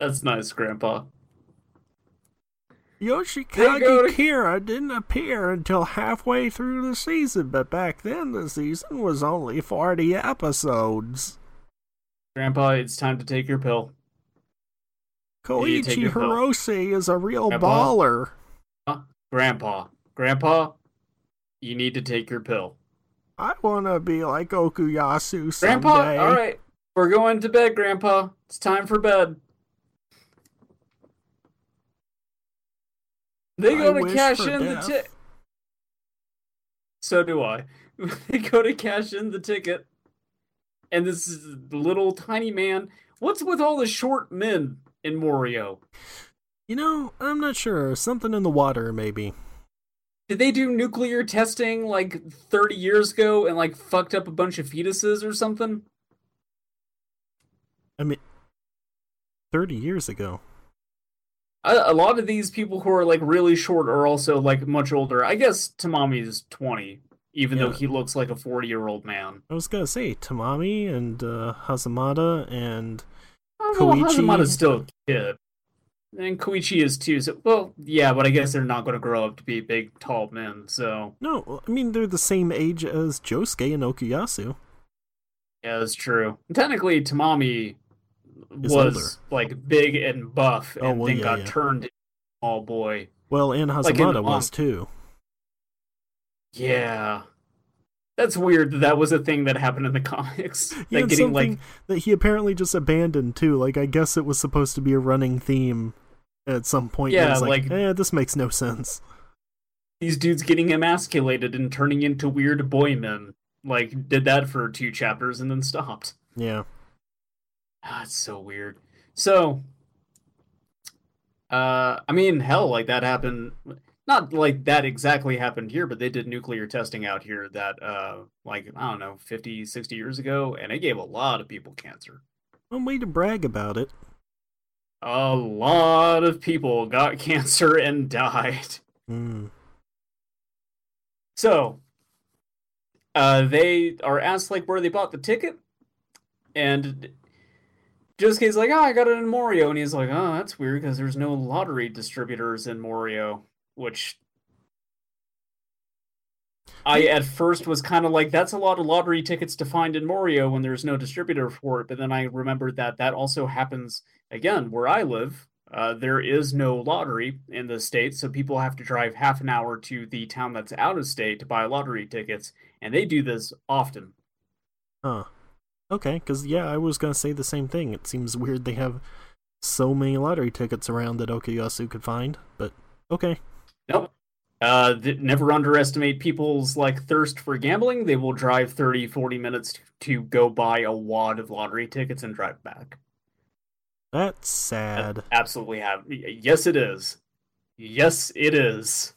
That's nice, Grandpa. Yoshikage Kira didn't appear until halfway through the season, but back then the season was only 40 episodes. Grandpa, it's time to take your pill. Koichi. Hirose is a real Grandpa? baller. Grandpa, Grandpa, you need to take your pill. I want to be like Okuyasu someday. Grandpa, all right, we're going to bed, Grandpa. It's time for bed. They I go to cash in the ticket. So do I. they go to cash in the ticket, and this is the little tiny man. What's with all the short men in Morio? You know, I'm not sure. Something in the water, maybe. Did they do nuclear testing like 30 years ago and like fucked up a bunch of fetuses or something? I mean, 30 years ago. A, a lot of these people who are like really short are also like much older. I guess Tamami is 20, even though he looks like a 40 year old man. I was gonna say Tamami and uh, Hazamada and Oh, Koichi? Hazamada's still a kid. And Koichi is too. So, well, yeah, but I guess they're not going to grow up to be big, tall men. So, no, I mean they're the same age as Josuke and Okuyasu. yeah, that's true. And technically, Tamami Is was like big and buff, Oh, and well, then yeah, got yeah. turned into small boy. Well, and Like in Hazamada was too. Yeah, that's weird. That that was a thing that happened in the comics. He like getting like that he apparently just abandoned too. Like I guess it was supposed to be a running theme at some point. Yeah, was like, like- eh, this makes no sense. these dudes getting emasculated and turning into weird boy men. Like did that for two chapters and then stopped. Yeah. Ah, it's so weird. So, uh, I mean, hell, like that happened. Not like that exactly happened here, but they did nuclear testing out here that, uh, like, I don't know, 50, 60 years ago, and it gave a lot of people cancer. One way to brag about it. A lot of people got cancer and died. Hmm. So, uh, they are asked like where they bought the ticket, and Josuke's like, "Oh, I got it in Morio," and he's like, "Oh, that's weird because there's no lottery distributors in Morio," which I at first was kind of like, "That's a lot of lottery tickets to find in Morio when there's no distributor for it," but then I remembered that that also happens again where I live. Uh, there is no lottery in the state, so people have to drive half an hour to the town that's out of state to buy lottery tickets, and they do this often. Huh. Okay, because yeah, I was gonna say the same thing. It seems weird they have so many lottery tickets around that Okuyasu could find, but okay. Nope. Uh, th- never underestimate people's like thirst for gambling. They will drive 30, 40 minutes to, go buy a wad of lottery tickets and drive back. That's sad. Absolutely have. Yes, it is. Yes, it is.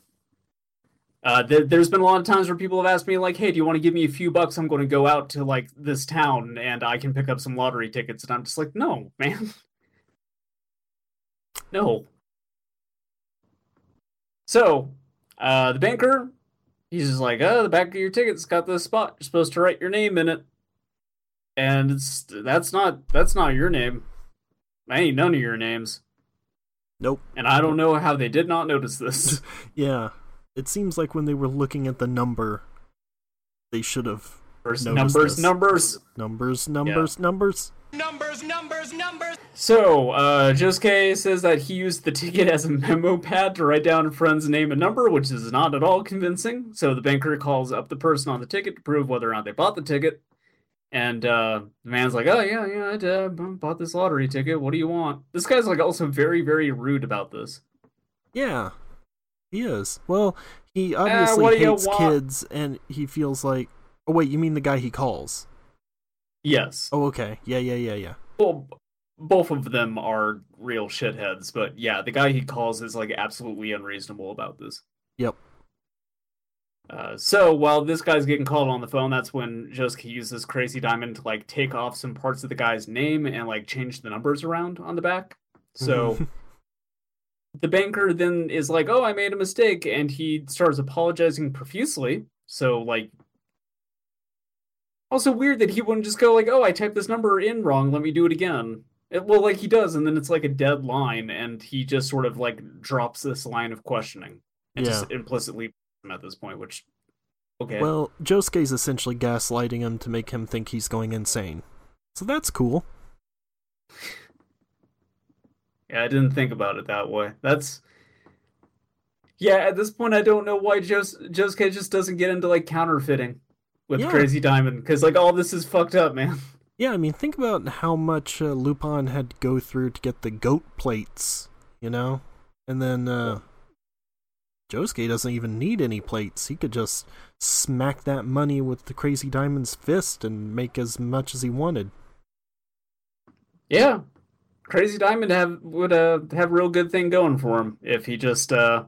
Uh, th- there's been a lot of times where people have asked me like, "Hey, do you want to give me a few bucks? I'm going to go out to like this town and I can pick up some lottery tickets." And I'm just like, "No, man, no." So, uh, the banker, he's just like, "Oh, the back of your ticket's got this spot. You're supposed to write your name in it." And it's that's not that's not your name. That ain't none of your names. Nope. And I don't know how they did not notice this. Yeah. It seems like when they were looking at the number, they should have First Notice numbers, numbers. numbers, numbers, numbers. Numbers, numbers, numbers. So, uh, Josuke says that he used the ticket as a memo pad to write down a friend's name and number, which is not at all convincing. So the banker calls up the person on the ticket to prove whether or not they bought the ticket. And uh, the man's like, "Oh yeah, yeah, I did. I bought this lottery ticket. What do you want?" This guy's like also very, very rude about this. Yeah, he is. Well, he obviously what do you hates kids, and he feels like. Oh wait, you mean the guy he calls? Yes. Oh, okay. Yeah, yeah, yeah, yeah. Well, both of them are real shitheads, but yeah, the guy he calls is like absolutely unreasonable about this. Yep. Uh, so while this guy's getting called on the phone, that's when Josuke uses Crazy Diamond to like take off some parts of the guy's name and like change the numbers around on the back. So the banker then is like, "Oh, I made a mistake," and he starts apologizing profusely. So like, also weird that he wouldn't just go like, "Oh, I typed this number in wrong. Let me do it again." It, well, like he does, and then it's like a dead line, and he just sort of like drops this line of questioning and Yeah. just implicitly at this point. Which, okay, Well, Josuke's essentially gaslighting him to make him think he's going insane. So that's cool. yeah, I didn't think about it that way. That's yeah. At this point, I don't know why Jos- Josuke just doesn't get into like counterfeiting with Yeah. Crazy Diamond because like all this is fucked up, man. Yeah, I mean, think about how much uh, Lupin had to go through to get the goat plates, you know? And then, uh, Josuke doesn't even need any plates. He could just smack that money with the Crazy Diamond's fist and make as much as he wanted. Yeah, Crazy Diamond have would uh have a real good thing going for him if he just uh.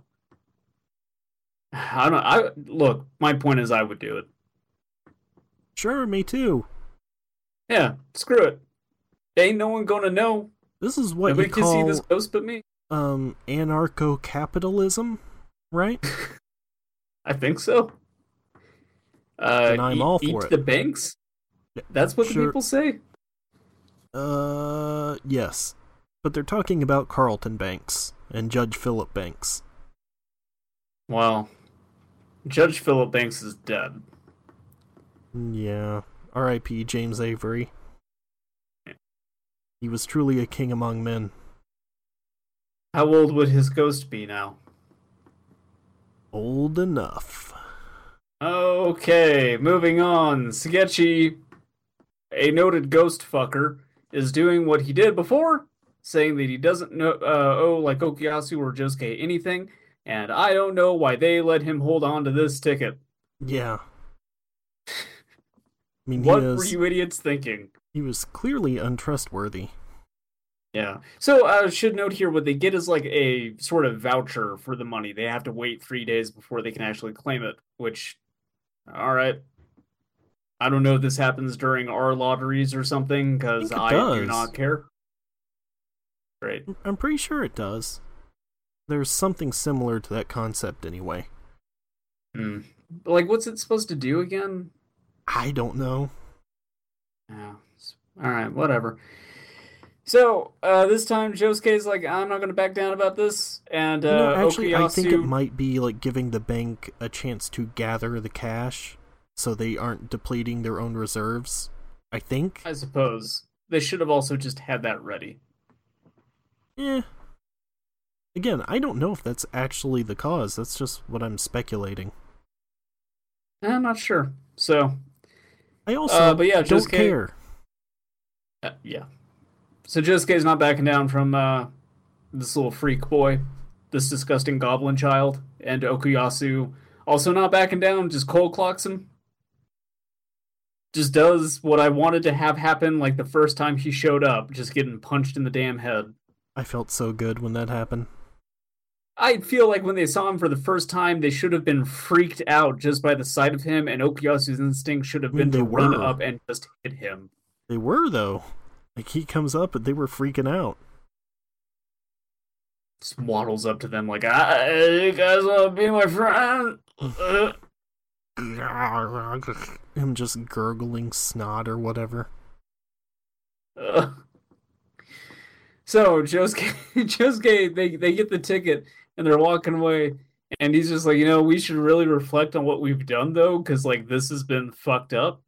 I don't. I look. My point is, I would do it. Sure, me too. Yeah, screw it. Ain't no one gonna know. This is what Nobody you can see call this ghost but me. um anarcho-capitalism, right? I think so. Uh, Then I'm eat, all for eat it. the banks. That's what the people say. Uh, yes. But they're talking about Carlton Banks and Judge Philip Banks. Well, Judge Philip Banks is dead. Yeah. R.I.P. James Avery. He was truly a king among men. How old would his ghost be now? Old enough. Okay, moving on. Sugechi, a noted ghost fucker, is doing what he did before, saying that he doesn't know, uh, owe like Okuyasu or Josuke anything, and I don't know why they let him hold on to this ticket. Yeah. I mean, What he, were you idiots thinking? he was clearly untrustworthy. Yeah. So I uh, should note here what they get is like a sort of voucher for the money. They have to wait three days before they can actually claim it, which, all right. I don't know if this happens during our lotteries or something because it I, do not care. Great. I'm pretty sure it does. There's something similar to that concept anyway. Hmm. Like, what's it supposed to do again? I don't know. Yeah. All right, whatever. So uh, this time Josuke's like, I'm not going to back down about this, and uh, You know, actually, I think it might be like giving the bank a chance to gather the cash so they aren't depleting their own reserves. I think. I suppose they should have also just had that ready. Eh. Again, I don't know if that's actually the cause. That's just what I'm speculating. I'm not sure. So I also Uh, but yeah, don't Josuke- care. Uh, yeah. So Josuke's not backing down from uh, this little freak boy, this disgusting goblin child, and Okuyasu also not backing down, just cold clocks him. Just does what I wanted to have happen like the first time he showed up, just getting punched in the damn head. I felt so good when that happened. I feel like when they saw him for the first time, they should have been freaked out just by the sight of him, and Okuyasu's instinct should have I mean, been to they run up and just hit him. They were though. Like he comes up and they were freaking out. Just waddles up to them like, ah, you guys want to be my friend? Him just gurgling snot or whatever. uh. So Josuke, Josuke, they they get the ticket and they're walking away, and he's just like, you know, we should really reflect on what we've done though, because like this has been fucked up.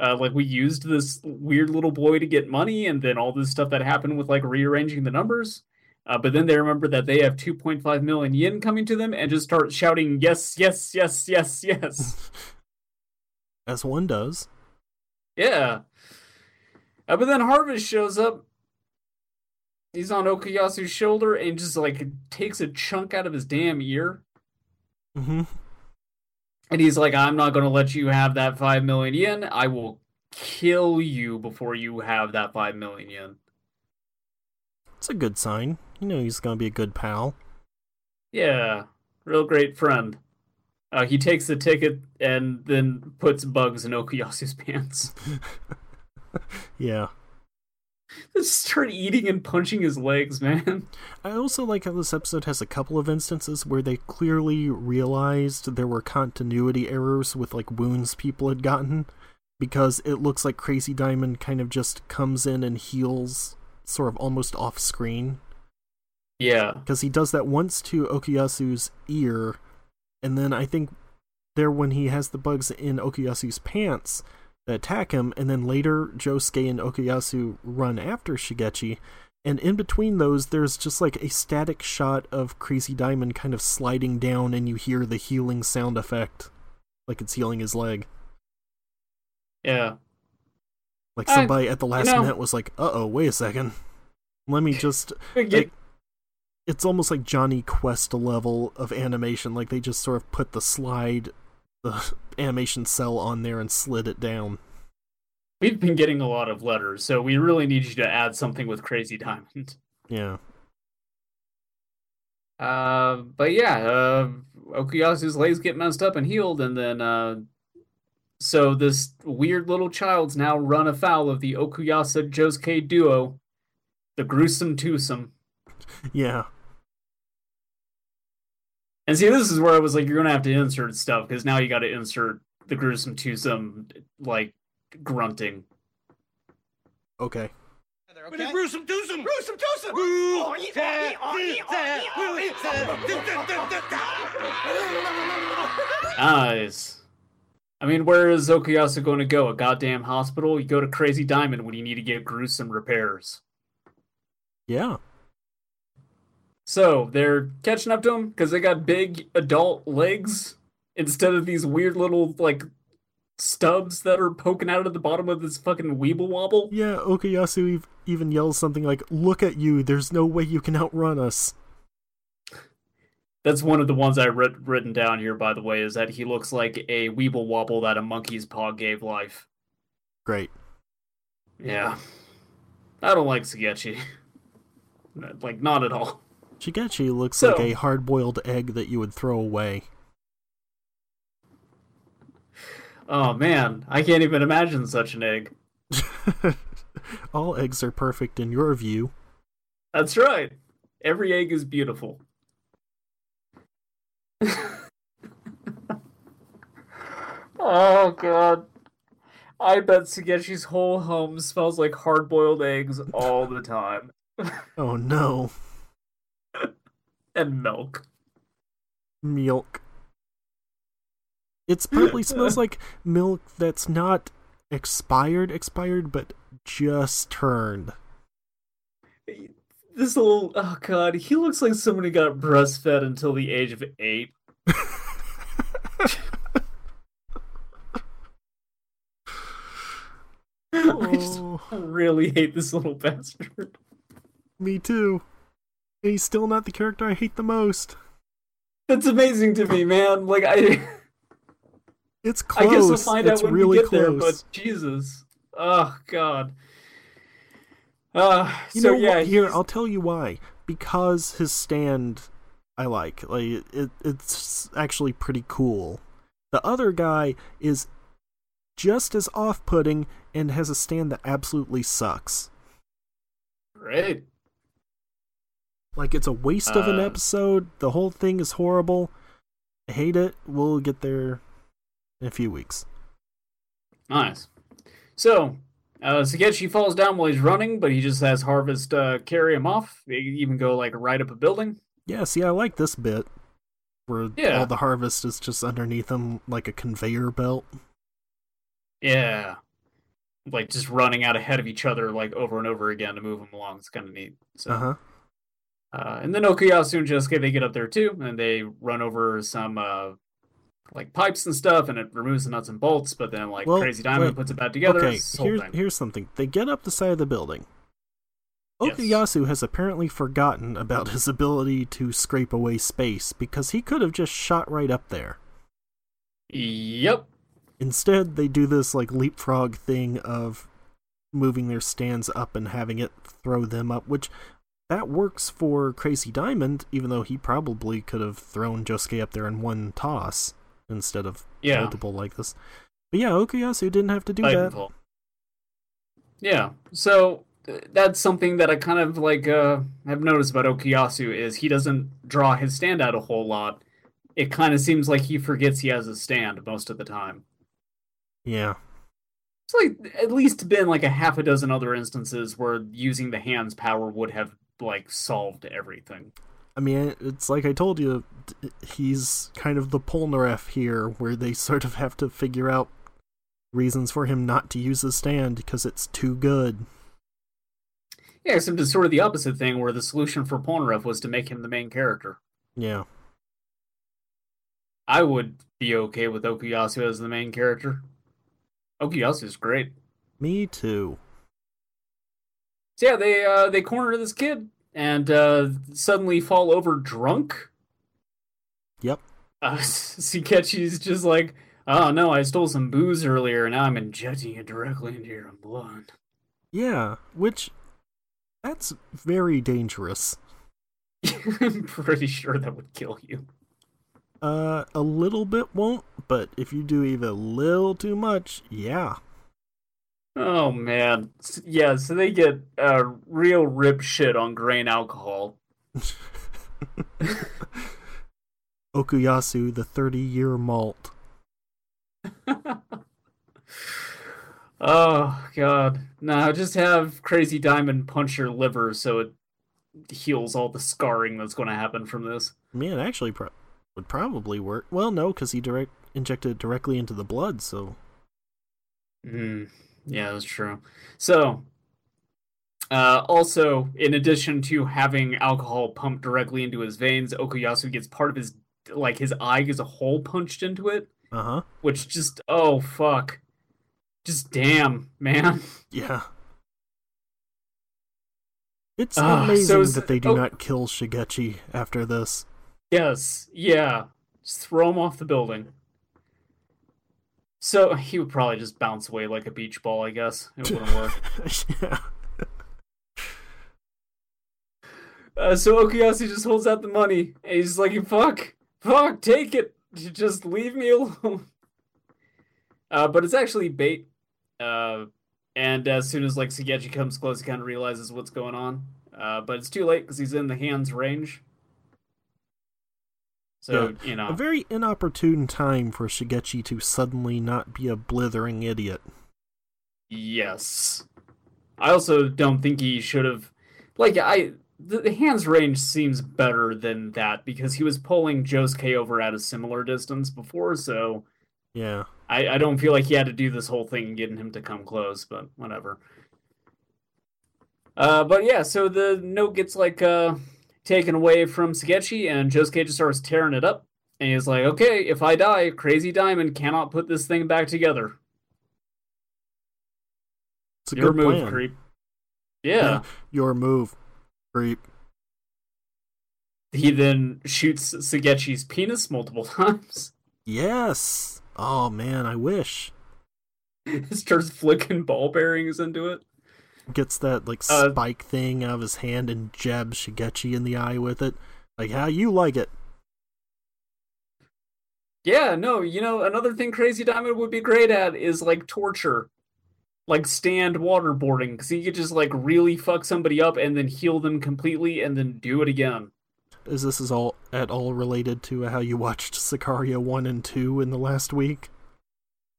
Uh, like we used this weird little boy to get money, and then all this stuff that happened with like rearranging the numbers. Uh, but then they remember that they have 2.5 million yen coming to them, and just start shouting, "Yes, yes, yes, yes, yes." As one does. Yeah. Uh, but then Harvest shows up. He's on Okuyasu's shoulder and just like takes a chunk out of his damn ear. hmm And he's like, I'm not going to let you have that 5 million yen. I will kill you before you have that 5 million yen. It's a good sign. You know he's gonna be a good pal. Yeah. Real great friend. Uh, he takes the ticket and then puts bugs in Okuyasu's pants. yeah. Just start eating and punching his legs, man. I also like how this episode has a couple of instances where they clearly realized there were continuity errors with like wounds people had gotten because it looks like Crazy Diamond kind of just comes in and heals sort of almost off screen Yeah. because he does that once to Okuyasu's ear and then I think there when he has the bugs in Okuyasu's pants attack him and then later Josuke and Okuyasu run after Shigechi and in between those there's just like a static shot of Crazy Diamond kind of sliding down and you hear the healing sound effect like it's healing his leg Yeah. like I- somebody at the last know- minute was like uh-oh wait a second let me just Get- like it's almost like Jonny Quest level of animation. Like they just sort of put the slide, the animation cell on there and slid it down. We've been getting a lot of letters, so we really need you to add something with Crazy Diamond. Yeah, Uh, but yeah, uh, Okuyasu's legs get messed up and healed, and then uh, so this weird little child's now run afoul of the Okuyasu Josuke duo, the gruesome twosome. yeah. And see, this is where I was like, you're gonna have to insert stuff because now you got to insert the gruesome twosome like grunting. Okay. Okay. Gruesome twosome. Gruesome twosome. Nice. I mean, where is Okuyasu going to go? A goddamn hospital? You go to Crazy Diamond when you need to get gruesome repairs. Yeah. So they're catching up to him because they got big adult legs instead of these weird little like stubs that are poking out of the bottom of this fucking weeble wobble. Yeah, Okuyasu ev- even yells something like, Look at you, there's no way you can outrun us. That's one of the ones I writ- written down here, by the way, is that he looks like a weeble wobble that a monkey's paw gave life. Great. Yeah. I don't like Sugechi. Like, not at all. Shigechi looks So- like a hard boiled egg that you would throw away. Oh man, I can't even imagine such an egg. All eggs are perfect in your view. That's right. Every egg is beautiful. oh god. I bet Sugechi's whole home smells like hard boiled eggs all the time. Oh no. And milk. Milk. It's probably smells like milk that's not expired, expired, but just turned. This little oh god, he looks like somebody got breastfed until the age of eight. I just Oh, really hate this little bastard. me too. He's still not the character I hate the most. That's amazing to me, man. Like I It's close. I close. guess we'll find it's out when really we get there, but Jesus. Oh god. Uh You so know yeah, what? Here, he's- I'll tell you why. Because his stand, I like. Like it, it's actually pretty cool. The other guy is just as off-putting and has a stand that absolutely sucks. great. Like it's a waste of an Uh, episode. The whole thing is horrible. I hate it. We'll get there in a few weeks. Nice. So, uh, Sugechi falls down while he's running, but he just has Harvest uh, carry him off. They even go like right up a building. Yeah, see, I like this bit where Yeah. all the harvest is just underneath him like a conveyor belt. Yeah. Like just running out ahead of each other like over and over again to move them along. It's kind of neat. So, Uh huh. Uh, and then Okuyasu and Josuke they get up there too, and they run over some uh, like pipes and stuff, and it removes the nuts and bolts. But then like Well, Crazy Diamond wait. puts it back together. Okay, It's this whole here's, thing. here's something. They get up the side of the building. Yes. Okuyasu has apparently forgotten about his ability to scrape away space because he could have just shot right up there. Yep. Instead, they do this like leapfrog thing of moving their stands up and having it throw them up, which that works for Crazy Diamond, even though he probably could have thrown Josuke up there in one toss instead of Yeah. multiple like this. But yeah, Okuyasu didn't have to do that. Yeah. So uh, that's something that I kind of like uh have noticed about Okuyasu is he doesn't draw his stand out a whole lot. It kind of seems like he forgets he has a stand most of the time. Yeah. It's like at least been like a half a dozen other instances where using the hand's power would have like solved everything. I mean, it's like I told you, he's kind of the Polnareff here, where they sort of have to figure out reasons for him not to use the stand because it's too good. Yeah, except it's sort of the opposite thing where the solution for Polnareff was to make him the main character. Yeah. I would be okay with Okuyasu as the main character. Okuyasu is great. Me too. So yeah, they uh they corner this kid and uh suddenly fall over drunk. Yep. Uh Sukechi's just like, oh no, I stole some booze earlier, and now I'm injecting it directly into your blood. Yeah, which that's very dangerous. I'm pretty sure that would kill you. Uh, a little bit won't, but if you do even a little too much, yeah. Oh man. Yeah, so they get uh real rip shit on grain alcohol. Okuyasu, the 30 year malt. Oh god. No, just have Crazy Diamond punch your liver so it heals all the scarring that's going to happen from this. Man, actually, pro- would probably work. Well, no, because he direct injected it directly into the blood, so. Mm, yeah, that's true. So, Uh, also, in addition to having alcohol pumped directly into his veins, Okuyasu gets part of his like his eye gets a hole punched into it, Uh huh. which just oh fuck, just damn man. Yeah. It's Ah, amazing so is- that they do oh. not kill Shigechi after this. Yes, yeah, just throw him off the building. So he would probably just bounce away like a beach ball, I guess. It wouldn't work. yeah. Uh, so Okuyasu just holds out the money, and he's like, "Fuck, fuck, take it. Just leave me alone." Uh, but it's actually bait. Uh, and as soon as like Sugechi comes close, he kind of realizes what's going on. Uh, but it's too late because he's in the hands range. So you know, A very inopportune time for Shigechi to suddenly not be a blithering idiot. yes. I also don't think he should have. Like I, the, the hands range seems better than that because he was pulling Josuke over at a similar distance before, so. Yeah. I, I don't feel like he had to do this whole thing and getting him to come close, but whatever. Uh, but yeah, so the note gets like uh taken away from Sugechi, and Josuke just starts tearing it up. And he's like, "Okay, if I die, Crazy Diamond cannot put this thing back together. It's a Your good move, plan. creep." Yeah. Yeah. Your move, creep. He then shoots Sugechi's penis multiple times. Yes. Oh man, I wish. He starts flicking ball bearings into it. Gets that like Uh, spike thing out of his hand and jabs Shigechi in the eye with it. Like how you like it. Yeah, no, you know, another thing Crazy Diamond would be great at is like torture. Like stand waterboarding, because he could just like really fuck somebody up and then heal them completely and then do it again. Is this is all at all related to how you watched Sicario one and two in the last week?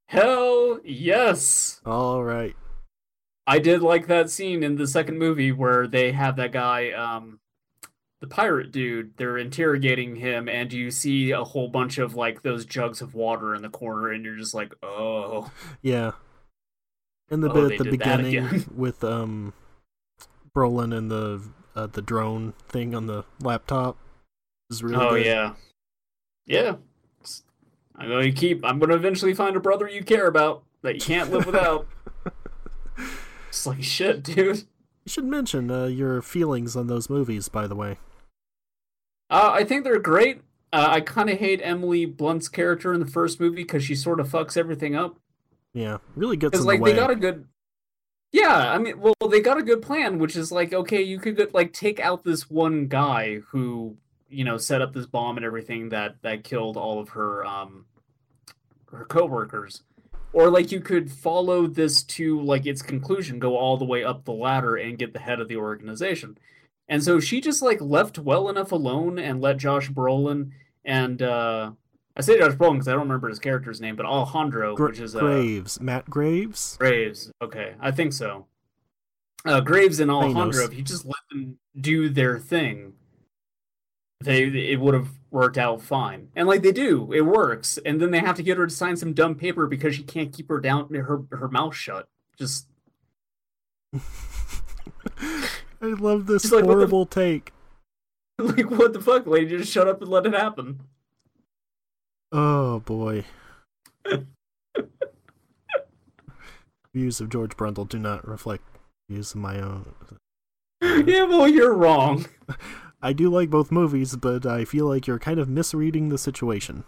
Hell yes! All right. I did like that scene in the second movie where they have that guy, um, the pirate dude, they're interrogating him, and you see a whole bunch of like those jugs of water in the corner, and you're just like, oh. Yeah. And the Oh, bit at the beginning with um Brolin and the uh, the drone thing on the laptop is really oh good. yeah, yeah. I'm going to keep. I'm going to eventually find a brother you care about that you can't live without. It's like shit, dude. You should mention uh, your feelings on those movies, by the way. Uh, I think they're great. Uh, I kind of hate Emily Blunt's character in the first movie because she sort of fucks everything up. Yeah, really gets in like the way. they got a good. Yeah, I mean, well, they got a good plan, which is like, okay, you could get, like take out this one guy who you know set up this bomb and everything that that killed all of her um her coworkers, or like you could follow this to like its conclusion, go all the way up the ladder and get the head of the organization. And so she just like left well enough alone and let Josh Brolin and uh I say Josh Brolin because I don't remember his character's name, but Alejandro, Gra- which is uh, Graves, Matt Graves. Graves. Okay, I think so. Uh, Graves and Alejandro, if you just let them do their thing, they it would have worked out fine. And like they do, it works. And then they have to get her to sign some dumb paper because she can't keep her down her her mouth shut. Just I love this Just like, what the- horrible take. like what the fuck, lady? Just shut up and let it happen. Oh boy. views of George Brundle do not reflect views of my own. yeah, well, you're wrong. I do like both movies, but I feel like you're kind of misreading the situation.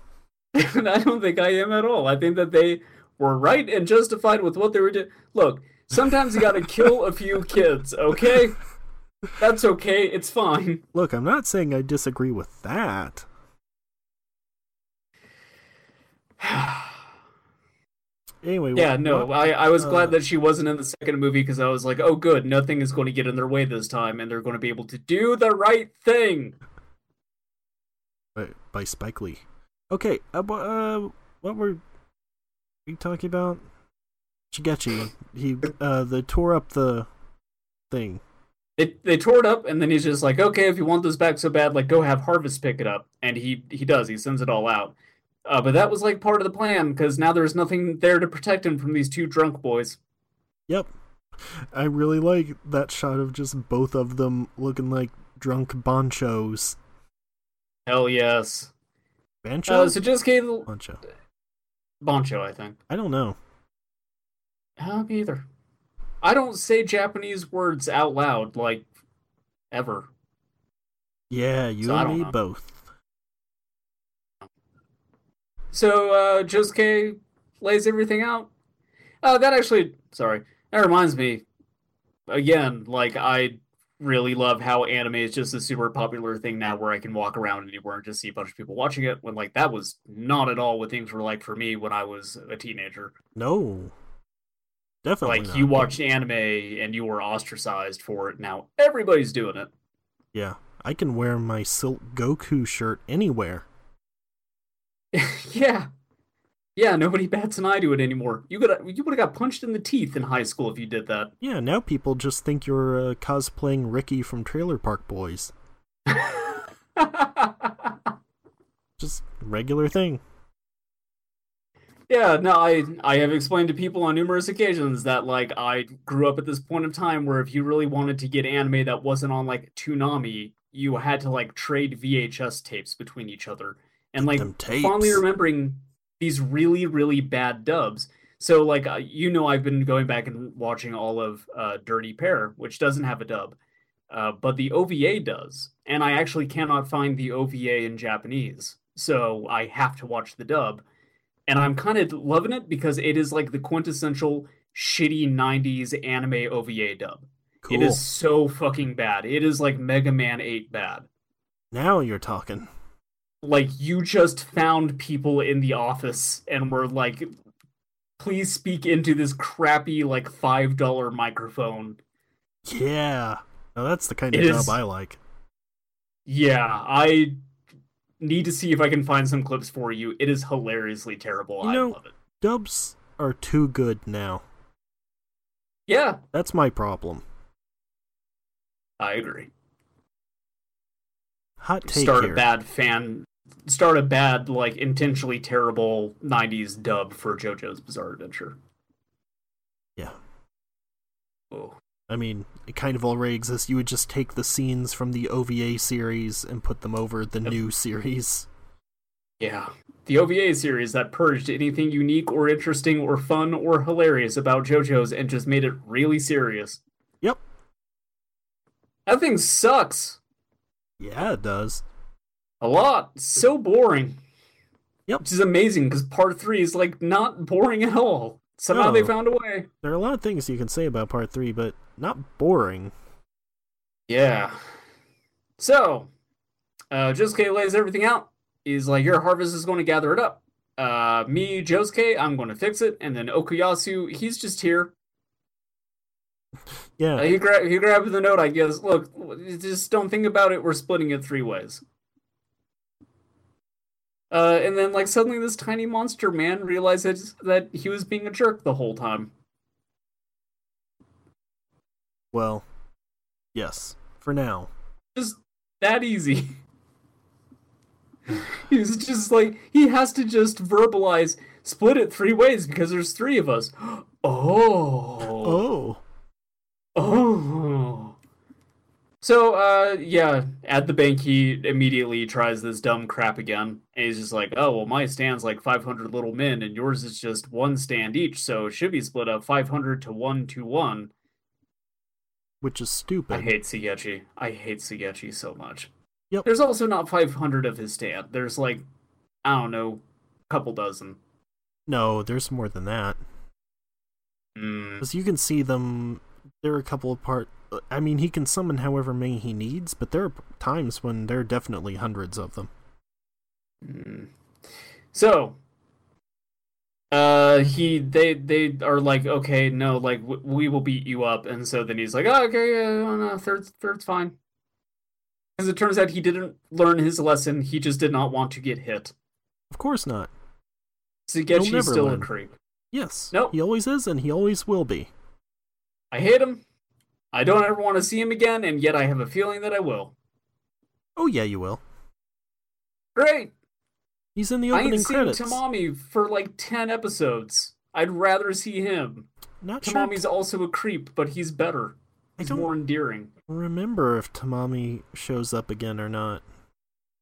and I don't think I am at all. I think that they were right and justified with what they were doing. Look, sometimes you gotta kill a few kids, okay? That's okay, it's fine. Look, I'm not saying I disagree with that. Anyway, yeah, what- no, what- I, I was uh, glad that she wasn't in the second movie because I was like, oh, good, nothing is going to get in their way this time, and they're going to be able to do the right thing. by, by Spike Lee. Okay, uh, uh, what were we talking about? Shigechi. He uh, they tore up the thing. They, they tore it up, and then he's just like, okay, if you want this back so bad, like, go have Harvest pick it up. And he, he does, he sends it all out. Uh, but that was like part of the plan because now there's nothing there to protect him from these two drunk boys. Yep. I really like that shot of just both of them looking like drunk bonchos. Hell yes. Bancho? Uh, so just gave Boncho. Boncho, I think. I don't know. Uh, me either. I don't say Japanese words out loud like ever. Yeah, you So and me know. both. So uh, Josuke lays everything out. Uh, that actually, sorry, that reminds me. Again, like I really love how anime is just a super popular thing now, where I can walk around anywhere and just see a bunch of people watching it. When like that was not at all what things were like for me when I was a teenager. No. Definitely like not. you watched anime and you were ostracized for it. Now everybody's doing it. Yeah. I can wear my Silk Goku shirt anywhere. yeah. Yeah, nobody bats an eye to it anymore. You got you would have got punched in the teeth in high school if you did that. Yeah, now people just think you're uh, cosplaying Ricky from Trailer Park Boys. Just regular thing. yeah, no, I I have explained to people on numerous occasions that like I grew up at this point of time where if you really wanted to get anime that wasn't on like Toonami, you had to like trade VHS tapes between each other. And like fondly remembering these really really bad dubs. So like uh, you know I've been going back and watching all of uh, Dirty Pair, which doesn't have a dub. Uh, but the OVA does, and I actually cannot find the OVA in Japanese, so I have to watch the dub. And I'm kind of loving it because it is like the quintessential shitty 90s anime OVA dub. Cool. It is so fucking bad. It is like Mega Man 8 bad. Now you're talking. Like you just found people in the office and were like, please speak into this crappy like $5 microphone. Yeah. Now that's the kind of It dub is- I like. Yeah, I need to see if I can find some clips for you. It is hilariously terrible. You I know- love it. Dubs are too good now. Yeah, That's my problem. I agree. Hot take start here. a bad fan start a bad like intentionally terrible 90s dub for JoJo's Bizarre Adventure. Yeah. Oh. I mean, it kind of already exists. You would just take the scenes from the OVA series and put them over the Yep. new series. Yeah. The OVA series that purged anything unique or interesting or fun or hilarious about JoJo's and just made it really serious. Yep. That thing sucks. Yeah, it does. A lot. So boring. Yep. Which is amazing because part three is like not boring at all. Somehow they found a way. There are a lot of things you can say about part three, but not boring. Yeah. So, uh, Josuke lays everything out. He's like, Your harvest is going to gather it up. Uh, me, Josuke, I'm going to fix it. And then Okuyasu, he's just here. Yeah. Uh, he, gra- he grabbed the note, I guess. Look, just don't think about it. We're splitting it three ways. Uh, and then, like, suddenly this tiny monster man realizes that he was being a jerk the whole time. Well, yes. For now. just that easy. He's just like he has to just verbalize split it three ways because there's three of us. Oh. Oh. Oh. So uh yeah, at the bank he immediately tries this dumb crap again. And he's just like, "Oh, well my stand's like 500 little men and yours is just one stand each, so it should be split up 500 to 1 to 1." Which is stupid. I hate Sugechi. I hate Sugechi so much. Yep. There's also not 500 of his stand. There's like, I don't know, a couple dozen. No, there's more than that. Mm, Because you can see them. There are a couple of part. I mean, he can summon however many he needs, but there are times when there are definitely hundreds of them. mm. So, uh, he they they are like, okay, no, like w- we will beat you up, and so then he's like, oh, okay, yeah, no, no, third's third's fine. Because it turns out he didn't learn his lesson. He just did not want to get hit. Of course not. Sugechi's still learn. a creep. Yes. Nope. He always is, and he always will be. I hate him. I don't ever want to see him again, and yet I have a feeling that I will. Oh yeah, you will. Great. He's in the opening I ain't seen credits. Tamami for like ten episodes. I'd rather see him. not sure. Tamami's also a creep, but he's better. He's more endearing. remember if Tamami shows up again or not.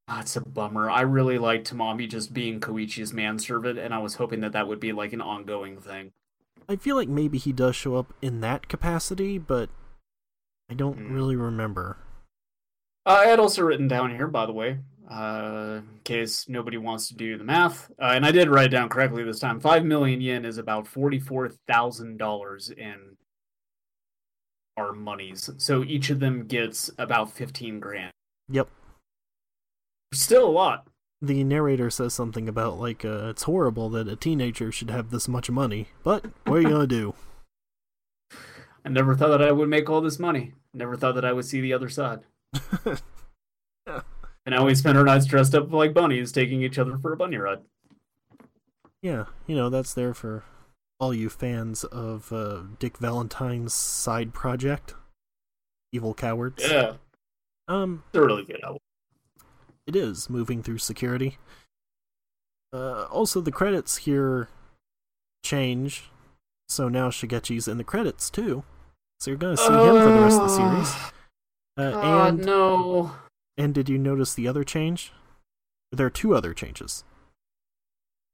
Ah, That's a bummer. I really liked Tamami just being Koichi's manservant, and I was hoping that that would be like an ongoing thing. I feel like maybe he does show up in that capacity, but I don't Hmm. really remember. Uh, I had also written down here, by the way, uh, in case nobody wants to do the math, uh, and I did write it down correctly this time. Five million yen is about forty-four thousand dollars in our monies. So each of them gets about fifteen grand. Yep. Still a lot. The narrator says something about like uh, it's horrible that a teenager should have this much money, but what are you gonna do? I never thought that I would make all this money. Never thought that I would see the other side. And now we spend our nights dressed up like bunnies, taking each other for a bunny ride. Yeah, you know that's there for all you fans of uh, Dick Valentine's side project, Evil Cowards. Yeah, Um, it's a really good album. it is moving through security. Uh, also, the credits here change, so now Shigechi's in the credits too. So you're gonna see him for the rest of the series. Uh, God, and no. and did you notice the other change? There are two other changes.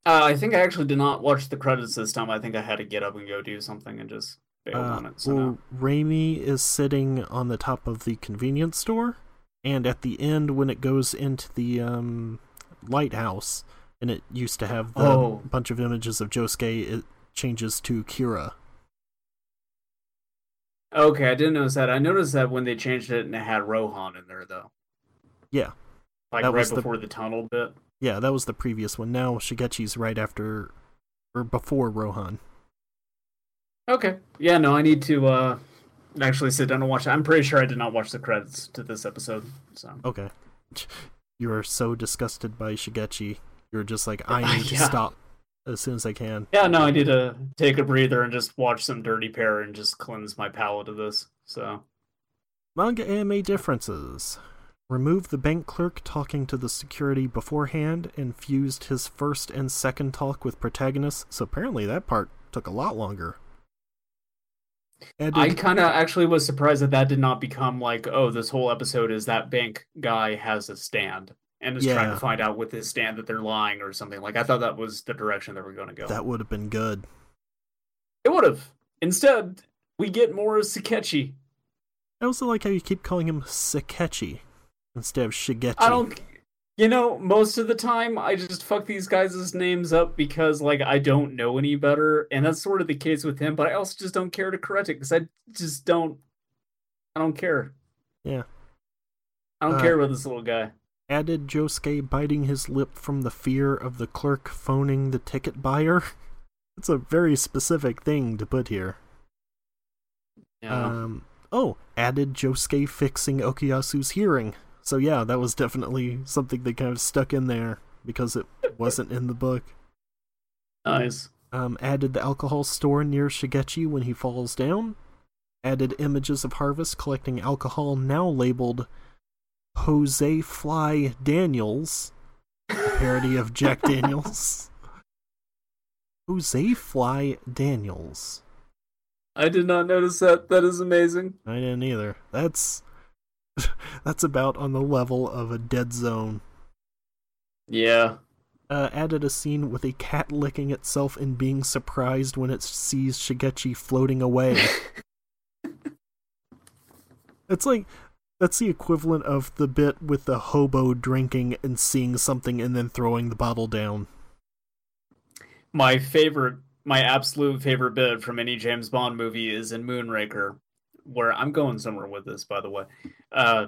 Uh, I think I actually did not watch the credits this time. I think I had to get up and go do something and just bailed Uh, on it. So well, no. Reimi is sitting on the top of the convenience store, and at the end, when it goes into the um, lighthouse, and it used to have the Oh. bunch of images of Josuke, it changes to Kira. Okay, I didn't notice that. I noticed that when they changed it and it had Rohan in there, though. Yeah, Like That right was the- before the tunnel bit. yeah, that was the previous one. Now Shigechi's right after or before Rohan. Okay. Yeah, no, I need to uh actually sit down and watch it. I'm pretty sure I did not watch the credits to this episode. So Okay, you are so disgusted by Shigechi, you're just like, I need to Yeah. stop as soon as I can. Yeah, no, I need to take a breather and just watch some Dirty Pair and just cleanse my palate of this. So Manga anime differences. Removed the bank clerk talking to the security beforehand and fused his first and second talk with protagonists, so apparently that part took a lot longer. Added, I kind of actually was surprised that that did not become like, oh, this whole episode is that bank guy has a stand and is trying to find out with his stand that they're lying or something. Like I thought that was the direction they were going to go. that would have been good. It would have. Instead, we get more of Sakechi. I also like how you keep calling him Sakechi instead of Shigechi. I don't. You know, most of the time I just fuck these guys' names up because like I don't know any better, and that's sort of the case with him. But I also just don't care to correct it because I just don't. I don't care. Yeah. I don't Uh, care about this little guy. Added Josuke biting his lip from the fear of the clerk phoning the ticket buyer. It's a very specific thing to put here. Yeah. Um, oh, added Josuke fixing Okuyasu's hearing. So yeah, that was definitely something they kind of stuck in there because it wasn't in the book. nice. Um, added the alcohol store near Shigechi when he falls down. Added images of Harvest collecting alcohol now labeled Jose Fly Daniels, parody of Jack Daniels. Jose Fly Daniels. I did not notice that. That is amazing. I didn't either. That's that's about on the level of a dead zone. Yeah. Uh, added a scene with a cat licking itself and being surprised when it sees Shigechi floating away. it's like that's the equivalent of the bit with the hobo drinking and seeing something and then throwing the bottle down. My favorite, my absolute favorite bit from any James Bond movie is in Moonraker, where I'm going somewhere with this, by the way. Uh,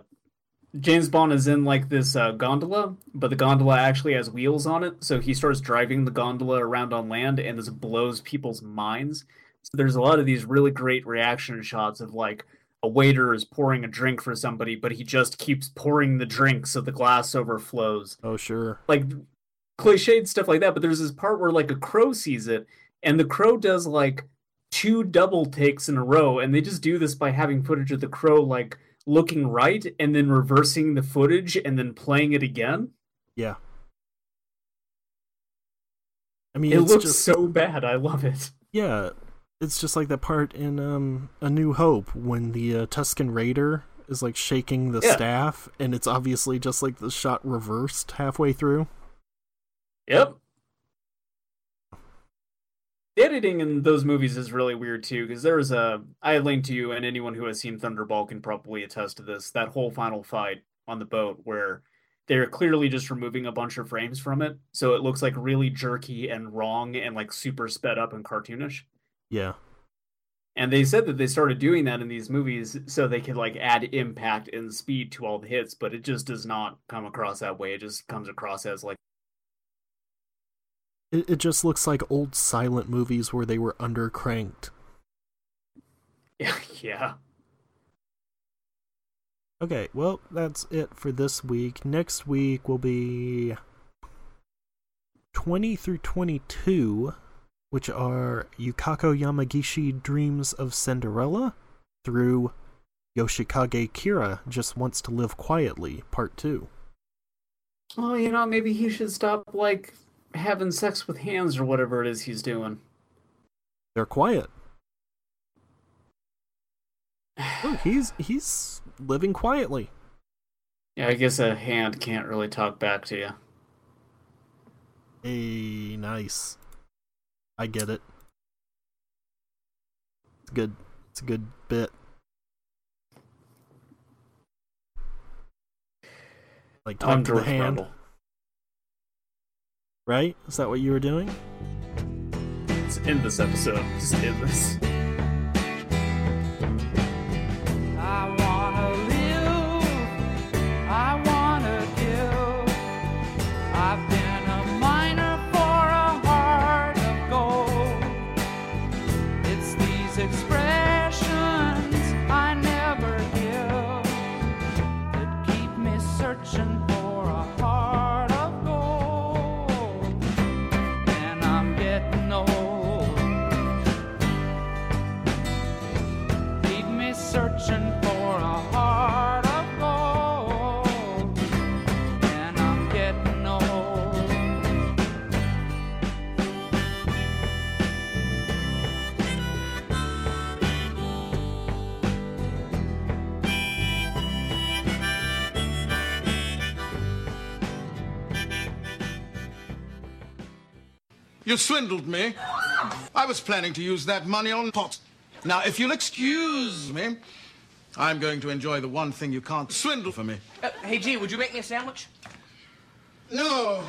James Bond is in like this uh, gondola, but the gondola actually has wheels on it, so he starts driving the gondola around on land, and this blows people's minds. So there's a lot of these really great reaction shots of like a waiter is pouring a drink for somebody, but he just keeps pouring the drink so the glass overflows Oh sure. like cliched stuff like that. But there's this part where like a crow sees it, and the crow does like two double takes in a row, and they just do this by having footage of the crow like looking right and then reversing the footage and then playing it again. Yeah. I mean, It it's looks just so bad. I love it. yeah. It's just like that part in um, A New Hope when the uh, Tusken Raider is like shaking the Yeah. staff, and it's obviously just like the shot reversed halfway through. Yep. The editing in those movies is really weird too, because there was a I linked to you, and anyone who has seen Thunderball can probably attest to this. That whole final fight on the boat, where they're clearly just removing a bunch of frames from it, so it looks like really jerky and wrong and like super sped up and cartoonish. Yeah. And they said that they started doing that in these movies so they could like add impact and speed to all the hits, but it just does not come across that way. It just comes across as like It, it just looks like old silent movies where they were undercranked. yeah, yeah. Okay, well, that's it for this week. Next week will be 20 through 22, which are Yukako Yamagishi Dreams of Cinderella through Yoshikage Kira Just Wants to Live Quietly, Part 2. Oh, you know, maybe he should stop like having sex with hands or whatever it is he's doing. They're quiet. Oh, he's he's living quietly. Yeah, I guess a hand can't really talk back to you. Hey, nice. I get it. It's good. It's a good bit. Like talk I'm to the hand, Brundle. right? Is that what you were doing? It's in this episode. Just in this. You swindled me. I was planning to use that money on pot. Now, if you'll excuse me, I'm going to enjoy the one thing you can't swindle for me. Uh, hey, G, would you make me a sandwich? No.